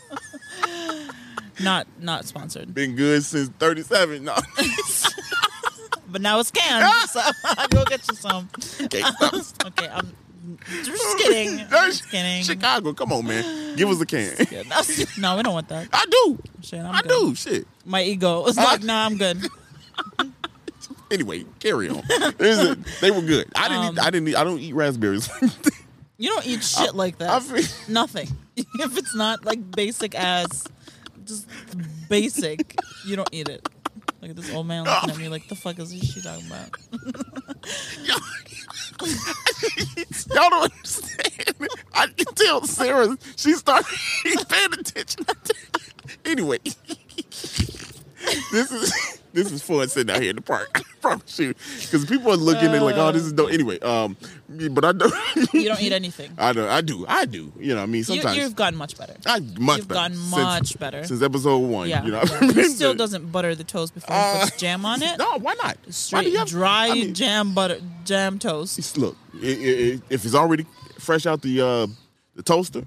[SPEAKER 1] not not sponsored,
[SPEAKER 2] been good since 37. No.
[SPEAKER 1] but now it's canned. so I'll go get you some.
[SPEAKER 2] Okay,
[SPEAKER 1] okay, I'm just kidding. I'm just kidding.
[SPEAKER 2] Chicago, come on, man. Give us a can.
[SPEAKER 1] No, we don't want that.
[SPEAKER 2] I do.
[SPEAKER 1] Shit, I'm
[SPEAKER 2] I
[SPEAKER 1] good.
[SPEAKER 2] do. Shit.
[SPEAKER 1] My ego is like, nah, I'm good.
[SPEAKER 2] Anyway, carry on. They were good. I didn't.
[SPEAKER 1] Um,
[SPEAKER 2] eat, I didn't. Eat, I don't eat raspberries.
[SPEAKER 1] You don't eat shit like that.
[SPEAKER 2] I
[SPEAKER 1] Nothing. if it's not like basic as just basic, you don't eat it. Look at this old man looking at me like, the fuck is this she talking about?
[SPEAKER 2] Y'all don't understand. I can tell Sarah. She started paying attention. anyway, this is this is fun sitting out here in the park. I promise you, because people are looking and like, oh, this is dope. Anyway, um, but I don't.
[SPEAKER 1] You don't eat anything.
[SPEAKER 2] I don't. I do. I do. You know, what I mean, sometimes
[SPEAKER 1] you've gotten much better.
[SPEAKER 2] I much
[SPEAKER 1] you've
[SPEAKER 2] better.
[SPEAKER 1] gotten
[SPEAKER 2] Since-
[SPEAKER 1] much better.
[SPEAKER 2] since episode one.
[SPEAKER 1] Yeah.
[SPEAKER 2] you know,
[SPEAKER 1] yeah. He still doesn't butter the toast before he
[SPEAKER 2] Uh,
[SPEAKER 1] puts jam on it.
[SPEAKER 2] No, why not? Why do
[SPEAKER 1] Straight
[SPEAKER 2] you have-
[SPEAKER 1] dry
[SPEAKER 2] I mean,
[SPEAKER 1] jam butter jam toast.
[SPEAKER 2] Look, i- i- i- if it's already fresh out the uh, the toaster,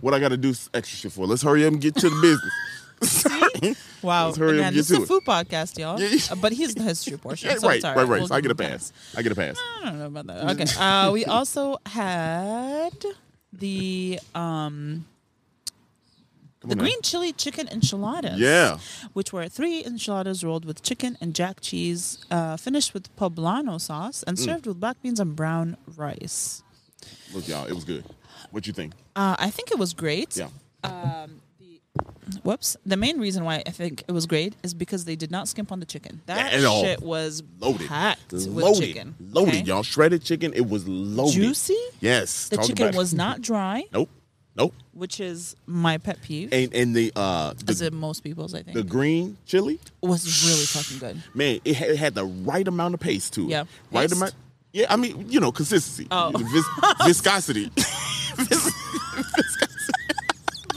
[SPEAKER 2] what I got to do extra shit for. Let's hurry up and get to the business.
[SPEAKER 1] Wow.
[SPEAKER 2] Let's hurry up
[SPEAKER 1] Again,
[SPEAKER 2] and
[SPEAKER 1] this is a food podcast, y'all.
[SPEAKER 2] Yeah, yeah.
[SPEAKER 1] Uh, But he's the history portion.
[SPEAKER 2] Yeah,
[SPEAKER 1] so
[SPEAKER 2] right,
[SPEAKER 1] all
[SPEAKER 2] right, right,
[SPEAKER 1] We'll
[SPEAKER 2] So I get a pass. I get a pass.
[SPEAKER 1] I don't know about that. Okay. Uh, we also had the um the
[SPEAKER 2] on now.
[SPEAKER 1] green chili chicken enchiladas.
[SPEAKER 2] Yeah.
[SPEAKER 1] Which were three enchiladas rolled with chicken and jack cheese, uh, finished with poblano sauce,
[SPEAKER 2] Mm.
[SPEAKER 1] and served with black beans and brown rice.
[SPEAKER 2] Look, y'all, it was good. What you think?
[SPEAKER 1] Uh, I think it was great.
[SPEAKER 2] Yeah.
[SPEAKER 1] Whoops. The main reason why I think it was great is because they did not skimp on the chicken. That
[SPEAKER 2] At all.
[SPEAKER 1] shit was
[SPEAKER 2] Loaded.
[SPEAKER 1] packed with
[SPEAKER 2] loaded.
[SPEAKER 1] chicken.
[SPEAKER 2] Loaded,
[SPEAKER 1] okay?
[SPEAKER 2] y'all. Shredded chicken, it was loaded.
[SPEAKER 1] Juicy.
[SPEAKER 2] Yes.
[SPEAKER 1] The
[SPEAKER 2] talk
[SPEAKER 1] chicken
[SPEAKER 2] about it.
[SPEAKER 1] was not dry,
[SPEAKER 2] Nope. Nope.
[SPEAKER 1] which is my pet peeve.
[SPEAKER 2] And and the uh
[SPEAKER 1] as
[SPEAKER 2] the,
[SPEAKER 1] in most people's, I think,
[SPEAKER 2] the green chili,
[SPEAKER 1] was really fucking good.
[SPEAKER 2] man, it had, it had the right amount of paste to it.
[SPEAKER 1] Yeah.
[SPEAKER 2] Right
[SPEAKER 1] Paste?
[SPEAKER 2] amount. Yeah, I mean, you know, consistency.
[SPEAKER 1] Oh.
[SPEAKER 2] Vis- viscosity.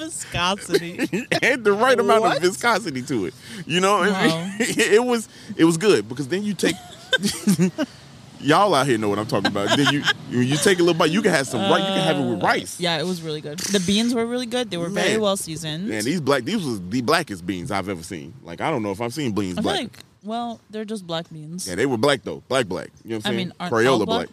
[SPEAKER 1] Viscosity.
[SPEAKER 2] it had the right amount
[SPEAKER 1] What?
[SPEAKER 2] of viscosity to it. You know,
[SPEAKER 1] Wow.
[SPEAKER 2] it, it was it was good because then you take y'all out here know what I'm talking about. Then you you, take a little bite, you can have some rice, you can have it with uh, rice.
[SPEAKER 1] Yeah, it was really good. The beans were really good. They were very well seasoned.
[SPEAKER 2] Man, these black these was the blackest beans I've ever seen. Like I don't know if I've seen beans
[SPEAKER 1] I
[SPEAKER 2] black.
[SPEAKER 1] like, well, they're just black beans.
[SPEAKER 2] yeah, they were black though, black black. You know what I'm
[SPEAKER 1] I
[SPEAKER 2] saying?
[SPEAKER 1] mean,
[SPEAKER 2] Crayola
[SPEAKER 1] all black?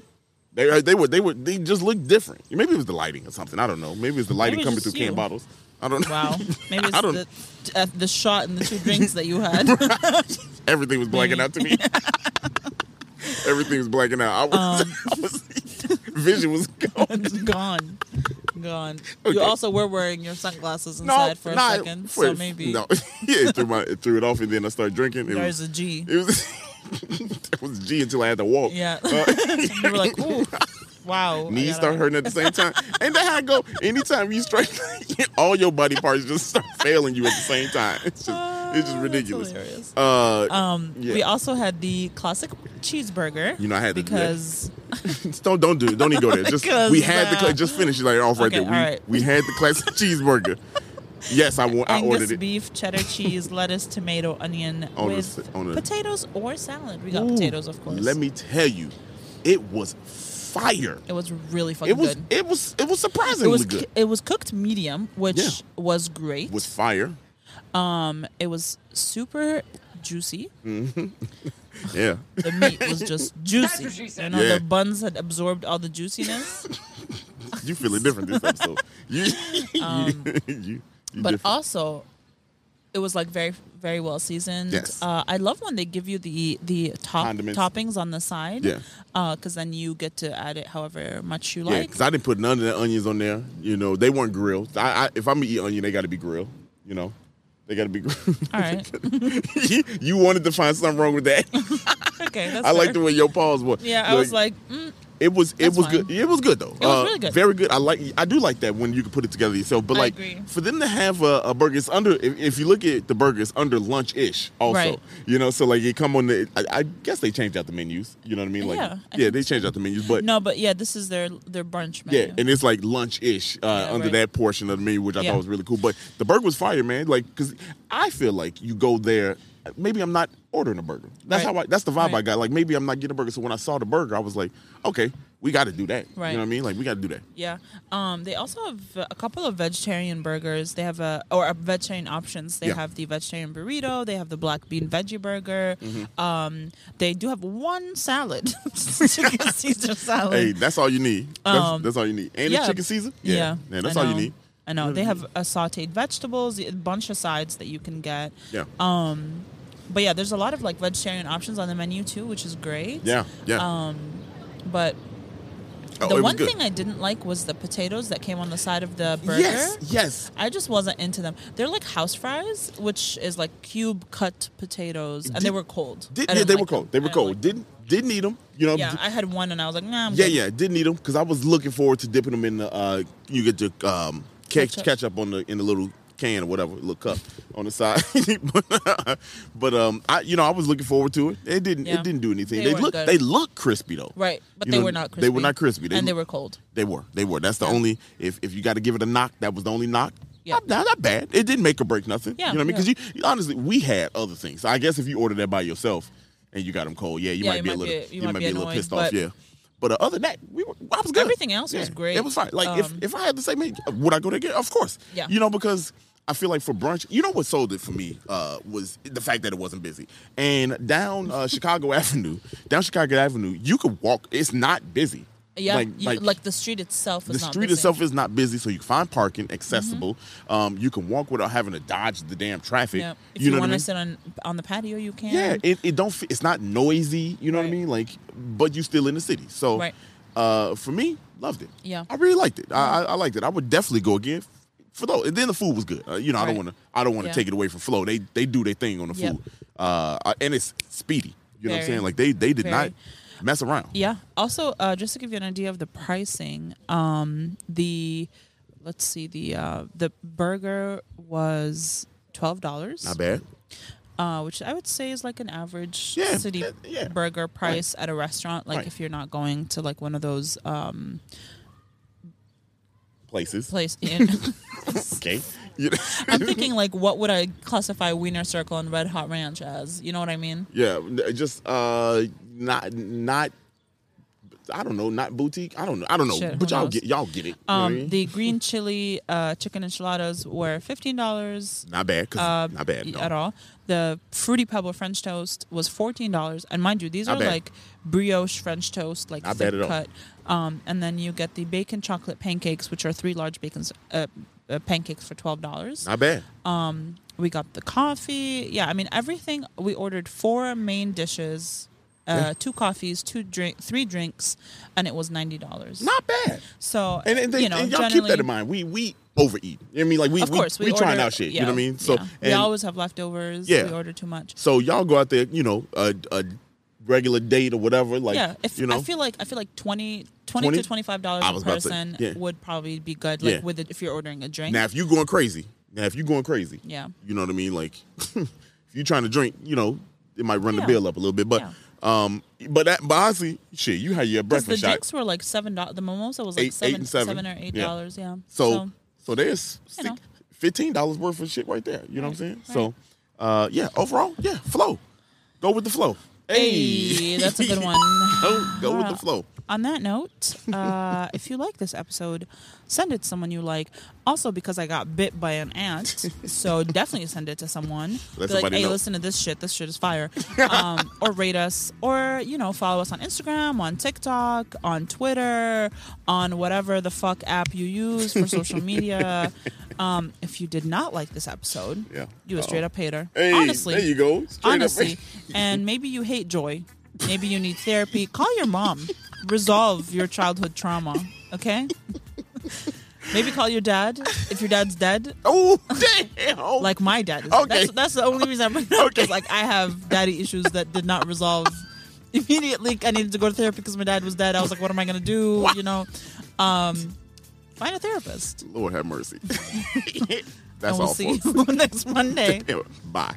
[SPEAKER 2] They they were they were they just looked different. Maybe it was the lighting or something. I don't know. Maybe it's the lighting coming through
[SPEAKER 1] just
[SPEAKER 2] can bottles. I don't know.
[SPEAKER 1] Wow. Maybe it's
[SPEAKER 2] I don't.
[SPEAKER 1] the, uh, the shot and the two drinks that you had.
[SPEAKER 2] Everything was blacking out to me. Everything was blacking out. I was,
[SPEAKER 1] Um,
[SPEAKER 2] I was vision was gone.
[SPEAKER 1] gone. Gone.
[SPEAKER 2] Okay.
[SPEAKER 1] You also were wearing your sunglasses inside for a
[SPEAKER 2] nah,
[SPEAKER 1] second. so maybe
[SPEAKER 2] no. yeah, it threw my it threw it off, and then I started drinking. It
[SPEAKER 1] there's
[SPEAKER 2] was,
[SPEAKER 1] a G.
[SPEAKER 2] it was it was G until I had to walk.
[SPEAKER 1] Yeah.
[SPEAKER 2] Uh,
[SPEAKER 1] you were like, ooh, wow.
[SPEAKER 2] Knees start hurting at the same time. Ain't that how it go? Anytime you strike, all your body parts just start failing you at the same time. It's just it's just ridiculous. Uh,
[SPEAKER 1] Um,
[SPEAKER 2] yeah.
[SPEAKER 1] we also had the classic cheeseburger.
[SPEAKER 2] You know, I had to do that.
[SPEAKER 1] because
[SPEAKER 2] don't don't do it. Don't even go there. Just we had the
[SPEAKER 1] uh,
[SPEAKER 2] cla- just finish it like off right there. We,
[SPEAKER 1] right.
[SPEAKER 2] we had the classic cheeseburger. Yes, I want. I ordered it.
[SPEAKER 1] beef, cheddar cheese, lettuce, tomato, onion
[SPEAKER 2] On
[SPEAKER 1] with
[SPEAKER 2] s- on the-
[SPEAKER 1] potatoes or salad. We got
[SPEAKER 2] Ooh,
[SPEAKER 1] potatoes, of course.
[SPEAKER 2] Let me tell you, it was fire.
[SPEAKER 1] It was really fucking
[SPEAKER 2] It was
[SPEAKER 1] good.
[SPEAKER 2] it was it was
[SPEAKER 1] It
[SPEAKER 2] surprisingly
[SPEAKER 1] was
[SPEAKER 2] good.
[SPEAKER 1] it was cooked medium, which
[SPEAKER 2] Yeah.
[SPEAKER 1] was great.
[SPEAKER 2] It was fire.
[SPEAKER 1] Um, it was super juicy.
[SPEAKER 2] Yeah.
[SPEAKER 1] The meat was just juicy. You know,
[SPEAKER 2] Yeah.
[SPEAKER 1] the buns had absorbed all the juiciness.
[SPEAKER 2] you feeling different this episode. You you, you, you
[SPEAKER 1] Um, but
[SPEAKER 2] different.
[SPEAKER 1] also it was like very very well seasoned
[SPEAKER 2] Yes.
[SPEAKER 1] uh, i love when they give you the the top
[SPEAKER 2] Condiments.
[SPEAKER 1] toppings on the side
[SPEAKER 2] Yeah.
[SPEAKER 1] because then you get to add it however much you
[SPEAKER 2] yeah,
[SPEAKER 1] like
[SPEAKER 2] because I didn't put none of the onions on there. You know, they weren't grilled. I, I if I'm gonna eat onion, they got to be grilled. You know, they got to be
[SPEAKER 1] all right
[SPEAKER 2] you, wanted to find something wrong with that.
[SPEAKER 1] okay that's
[SPEAKER 2] I like the way your pause was.
[SPEAKER 1] yeah i was like mm,
[SPEAKER 2] It was it
[SPEAKER 1] That's
[SPEAKER 2] was
[SPEAKER 1] fine.
[SPEAKER 2] good. It was good though.
[SPEAKER 1] It was
[SPEAKER 2] Uh,
[SPEAKER 1] really good.
[SPEAKER 2] Very good. I like I do like that when you can put it together yourself. But
[SPEAKER 1] I
[SPEAKER 2] like
[SPEAKER 1] agree.
[SPEAKER 2] for them to have a, a burger, it's under. If, if you look at the burger, it's under lunch ish. Also,
[SPEAKER 1] Right.
[SPEAKER 2] you know, so like you come on the. I, I guess they changed out the menus. You know what I mean? Like
[SPEAKER 1] Yeah,
[SPEAKER 2] yeah, they changed out the menus, but.
[SPEAKER 1] no but yeah this is their their brunch menu
[SPEAKER 2] Yeah, and it's like lunch ish uh,
[SPEAKER 1] Yeah,
[SPEAKER 2] under
[SPEAKER 1] right.
[SPEAKER 2] that portion of the menu, which I
[SPEAKER 1] Yeah.
[SPEAKER 2] thought was really cool. But the burger was fire, man. Like, because I feel like you go there, maybe I'm not ordering a burger. That's
[SPEAKER 1] Right.
[SPEAKER 2] how I. That's the vibe I got. Like, maybe I'm not getting a burger. So when I saw the burger, I was like, okay, we got to do that.
[SPEAKER 1] Right.
[SPEAKER 2] You know what I mean? Like, we got to do that.
[SPEAKER 1] yeah um they also have a couple of vegetarian burgers they have a or a vegetarian options they
[SPEAKER 2] Yeah.
[SPEAKER 1] have the vegetarian burrito they have the black bean veggie burger
[SPEAKER 2] Mm-hmm.
[SPEAKER 1] um they do have one salad chicken caesar salad
[SPEAKER 2] Hey, that's all you need. That's,
[SPEAKER 1] Um,
[SPEAKER 2] that's all you need. And
[SPEAKER 1] yeah.
[SPEAKER 2] the chicken Caesar?
[SPEAKER 1] Yeah,
[SPEAKER 2] Man, that's all you need.
[SPEAKER 1] I know they have uh, sautéed vegetables, a bunch of sides that you can get.
[SPEAKER 2] Yeah.
[SPEAKER 1] Um, but yeah, there's a lot of like vegetarian options on the menu too, which is great.
[SPEAKER 2] yeah. Yeah.
[SPEAKER 1] Um, but
[SPEAKER 2] Oh,
[SPEAKER 1] the one thing I didn't like was the potatoes that came on the side of the burger.
[SPEAKER 2] Yes. Yes.
[SPEAKER 1] I just wasn't into them. They're like house fries, which is like cube cut potatoes, and they were cold.
[SPEAKER 2] Did, yeah, they
[SPEAKER 1] like
[SPEAKER 2] were cold.
[SPEAKER 1] them.
[SPEAKER 2] They were cold.
[SPEAKER 1] like
[SPEAKER 2] didn't didn't eat them. You know.
[SPEAKER 1] Yeah, I had one, and I was like, nah. I'm
[SPEAKER 2] Yeah,
[SPEAKER 1] good.
[SPEAKER 2] yeah, didn't eat them because I was looking forward to dipping them in the. Uh, you get the um, catch,
[SPEAKER 1] Ketchup.
[SPEAKER 2] ketchup on the in the little can or whatever, little cup on the side. but, but um, I you know I was looking forward to it. It didn't
[SPEAKER 1] Yeah.
[SPEAKER 2] it didn't do anything.
[SPEAKER 1] They
[SPEAKER 2] They, look they look crispy though.
[SPEAKER 1] Right, but
[SPEAKER 2] You
[SPEAKER 1] they
[SPEAKER 2] know,
[SPEAKER 1] were not crispy.
[SPEAKER 2] They were not crispy.
[SPEAKER 1] and they were cold.
[SPEAKER 2] They were. They were. That's the
[SPEAKER 1] Yeah.
[SPEAKER 2] only. If if you got to give it a knock, that was the only knock.
[SPEAKER 1] Yeah.
[SPEAKER 2] Not, not, bad. It didn't make or break nothing.
[SPEAKER 1] Yeah,
[SPEAKER 2] You know what I mean?
[SPEAKER 1] yeah.
[SPEAKER 2] Because you, honestly, we had other things. I guess if you ordered that by yourself and you got them cold, yeah, you
[SPEAKER 1] Yeah,
[SPEAKER 2] might
[SPEAKER 1] you
[SPEAKER 2] be a little,
[SPEAKER 1] be-
[SPEAKER 2] you,
[SPEAKER 1] you might
[SPEAKER 2] might
[SPEAKER 1] be
[SPEAKER 2] a little pissed off. Yeah. But uh, other than that, we were, I was good.
[SPEAKER 1] Everything else was great.
[SPEAKER 2] It was fine. Like if,
[SPEAKER 1] Um,
[SPEAKER 2] if I had the same, would I go there again? Of course.
[SPEAKER 1] Yeah.
[SPEAKER 2] You know because I feel like for brunch, you know what sold it for me uh, was the fact that it wasn't busy. And down uh, Chicago Avenue, down Chicago Avenue, you could walk. It's not busy.
[SPEAKER 1] Yeah,
[SPEAKER 2] Like,
[SPEAKER 1] you-
[SPEAKER 2] like,
[SPEAKER 1] like, the street itself is
[SPEAKER 2] the
[SPEAKER 1] not
[SPEAKER 2] street
[SPEAKER 1] busy.
[SPEAKER 2] itself is not busy, so you can find parking accessible. Um, you can walk without having to dodge the damn traffic.
[SPEAKER 1] Yeah. If
[SPEAKER 2] you
[SPEAKER 1] you,
[SPEAKER 2] know I
[SPEAKER 1] want
[SPEAKER 2] mean?
[SPEAKER 1] to sit on on the patio, you can.
[SPEAKER 2] Yeah, it, it don't. It's not noisy. You know what I mean? Like, but you still in the city. So,
[SPEAKER 1] Right.
[SPEAKER 2] uh, for me, loved it.
[SPEAKER 1] Yeah.
[SPEAKER 2] I really liked it. I, I, I liked it. I would definitely go again. For those, and then the food was good. Uh, you know, I don't want to. I don't want to
[SPEAKER 1] Yeah.
[SPEAKER 2] take it away from Flo. They they do their thing on the
[SPEAKER 1] Yep.
[SPEAKER 2] food, uh, and it's speedy. You know what I'm saying? Like they they did
[SPEAKER 1] Very.
[SPEAKER 2] not mess around.
[SPEAKER 1] Yeah. Also, uh, just to give you an idea of the pricing, um, the let's see, the uh, the burger was twelve dollars,
[SPEAKER 2] Not bad.
[SPEAKER 1] uh, which I would say is like an average
[SPEAKER 2] Yeah,
[SPEAKER 1] city
[SPEAKER 2] yeah, yeah.
[SPEAKER 1] burger price at a restaurant. Like
[SPEAKER 2] Right.
[SPEAKER 1] if you're not going to like one of those um,
[SPEAKER 2] places.
[SPEAKER 1] place. In,
[SPEAKER 2] Okay.
[SPEAKER 1] I'm thinking like, what would I classify Wiener Circle and Red Hot Ranch as? You know what I mean?
[SPEAKER 2] yeah, just uh, not not. I don't know, not boutique. I don't know. I don't know,
[SPEAKER 1] Shit,
[SPEAKER 2] but y'all
[SPEAKER 1] knows?
[SPEAKER 2] get y'all get it. You know what I
[SPEAKER 1] Um, the green chili uh, chicken enchiladas were fifteen dollars
[SPEAKER 2] not bad. 'cause-
[SPEAKER 1] uh,
[SPEAKER 2] not bad no.
[SPEAKER 1] at all. The fruity pebble French toast was fourteen dollars, and mind you, these
[SPEAKER 2] Not
[SPEAKER 1] are
[SPEAKER 2] bad.
[SPEAKER 1] like brioche French toast, like
[SPEAKER 2] Not
[SPEAKER 1] thick
[SPEAKER 2] bad at all.
[SPEAKER 1] cut. Um, and then you get the bacon chocolate pancakes, which are three large bacon uh, uh, pancakes for twelve dollars.
[SPEAKER 2] Not bad.
[SPEAKER 1] Um, we got the coffee. Yeah, I mean everything. We ordered four main dishes, uh,
[SPEAKER 2] Yeah.
[SPEAKER 1] two coffees, two drink, three drinks, and it was ninety dollars.
[SPEAKER 2] Not bad.
[SPEAKER 1] So
[SPEAKER 2] And, and, they,
[SPEAKER 1] you know,
[SPEAKER 2] and y'all keep that in mind. We we overeat. You know what I mean? Like we
[SPEAKER 1] Of course,
[SPEAKER 2] we,
[SPEAKER 1] we,
[SPEAKER 2] we trying out shit. you know what I mean? So
[SPEAKER 1] yeah. we always have leftovers.
[SPEAKER 2] Yeah.
[SPEAKER 1] we order too much.
[SPEAKER 2] so y'all go out there, you know, a, a regular date or whatever. Like
[SPEAKER 1] yeah, if
[SPEAKER 2] you know,
[SPEAKER 1] I feel like I feel like 20, 20
[SPEAKER 2] 20?
[SPEAKER 1] to twenty five dollars a
[SPEAKER 2] to say,
[SPEAKER 1] person
[SPEAKER 2] yeah.
[SPEAKER 1] would probably be good. Like
[SPEAKER 2] Yeah.
[SPEAKER 1] with it, if you're ordering a drink.
[SPEAKER 2] now if you're going crazy, now if you're going crazy,
[SPEAKER 1] Yeah.
[SPEAKER 2] you know what I mean. Like if you're trying to drink, you know, it might run the bill up a little bit. But um, but that but honestly, shit, you had your
[SPEAKER 1] the
[SPEAKER 2] breakfast shot.
[SPEAKER 1] drinks were like seven dollars. The mimosa was like
[SPEAKER 2] Eight- eight
[SPEAKER 1] seven,
[SPEAKER 2] and seven.
[SPEAKER 1] seven or eight
[SPEAKER 2] Yeah.
[SPEAKER 1] dollars. Yeah.
[SPEAKER 2] So so there's
[SPEAKER 1] you know.
[SPEAKER 2] six, fifteen dollars worth of shit right there. You know what I'm
[SPEAKER 1] Right,
[SPEAKER 2] saying? So uh, yeah, overall, yeah, flow. Go with the flow.
[SPEAKER 1] Hey, that's a good one.
[SPEAKER 2] Go, go with the flow.
[SPEAKER 1] On that note, uh, if you like this episode, send it to someone you like. Also, because I got bit by an ant, so definitely send it to someone.
[SPEAKER 2] Let
[SPEAKER 1] Be like, hey,
[SPEAKER 2] know."
[SPEAKER 1] listen to this shit. This shit is fire. Um, or rate us, or you know, follow us on Instagram, on TikTok, on Twitter, on whatever the fuck app you use for social media. Um, if you did not like this episode,
[SPEAKER 2] Yeah.
[SPEAKER 1] you a straight up hater.
[SPEAKER 2] Hey,
[SPEAKER 1] Honestly,
[SPEAKER 2] there you go. Straight
[SPEAKER 1] honestly and maybe you hate joy maybe you need therapy call your mom resolve your childhood trauma okay maybe call your dad if your dad's dead
[SPEAKER 2] Oh damn!
[SPEAKER 1] like my dad is.
[SPEAKER 2] Okay.
[SPEAKER 1] That's, that's the only reason I'm because
[SPEAKER 2] Okay.
[SPEAKER 1] like I have daddy issues that did not resolve immediately. I needed to go to therapy because my dad was dead. I was like, what am I gonna do?
[SPEAKER 2] Wow.
[SPEAKER 1] You know, um, find a therapist.
[SPEAKER 2] Lord have mercy.
[SPEAKER 1] and
[SPEAKER 2] That's
[SPEAKER 1] we'll
[SPEAKER 2] all,
[SPEAKER 1] see
[SPEAKER 2] folks.
[SPEAKER 1] you next Monday.
[SPEAKER 2] Bye.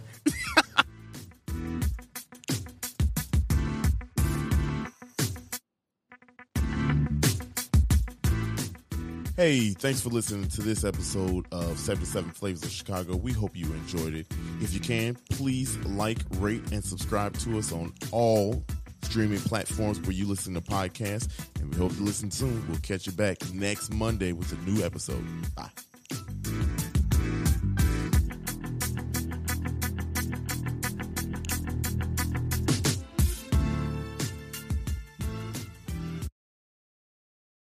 [SPEAKER 2] Hey, thanks for listening to this episode of 77 Flavors of Chicago. We hope you enjoyed it. If you can, please like, rate, and subscribe to us on all streaming platforms where you listen to podcasts. And we hope to listen soon. We'll catch you back next Monday with a new episode. Bye.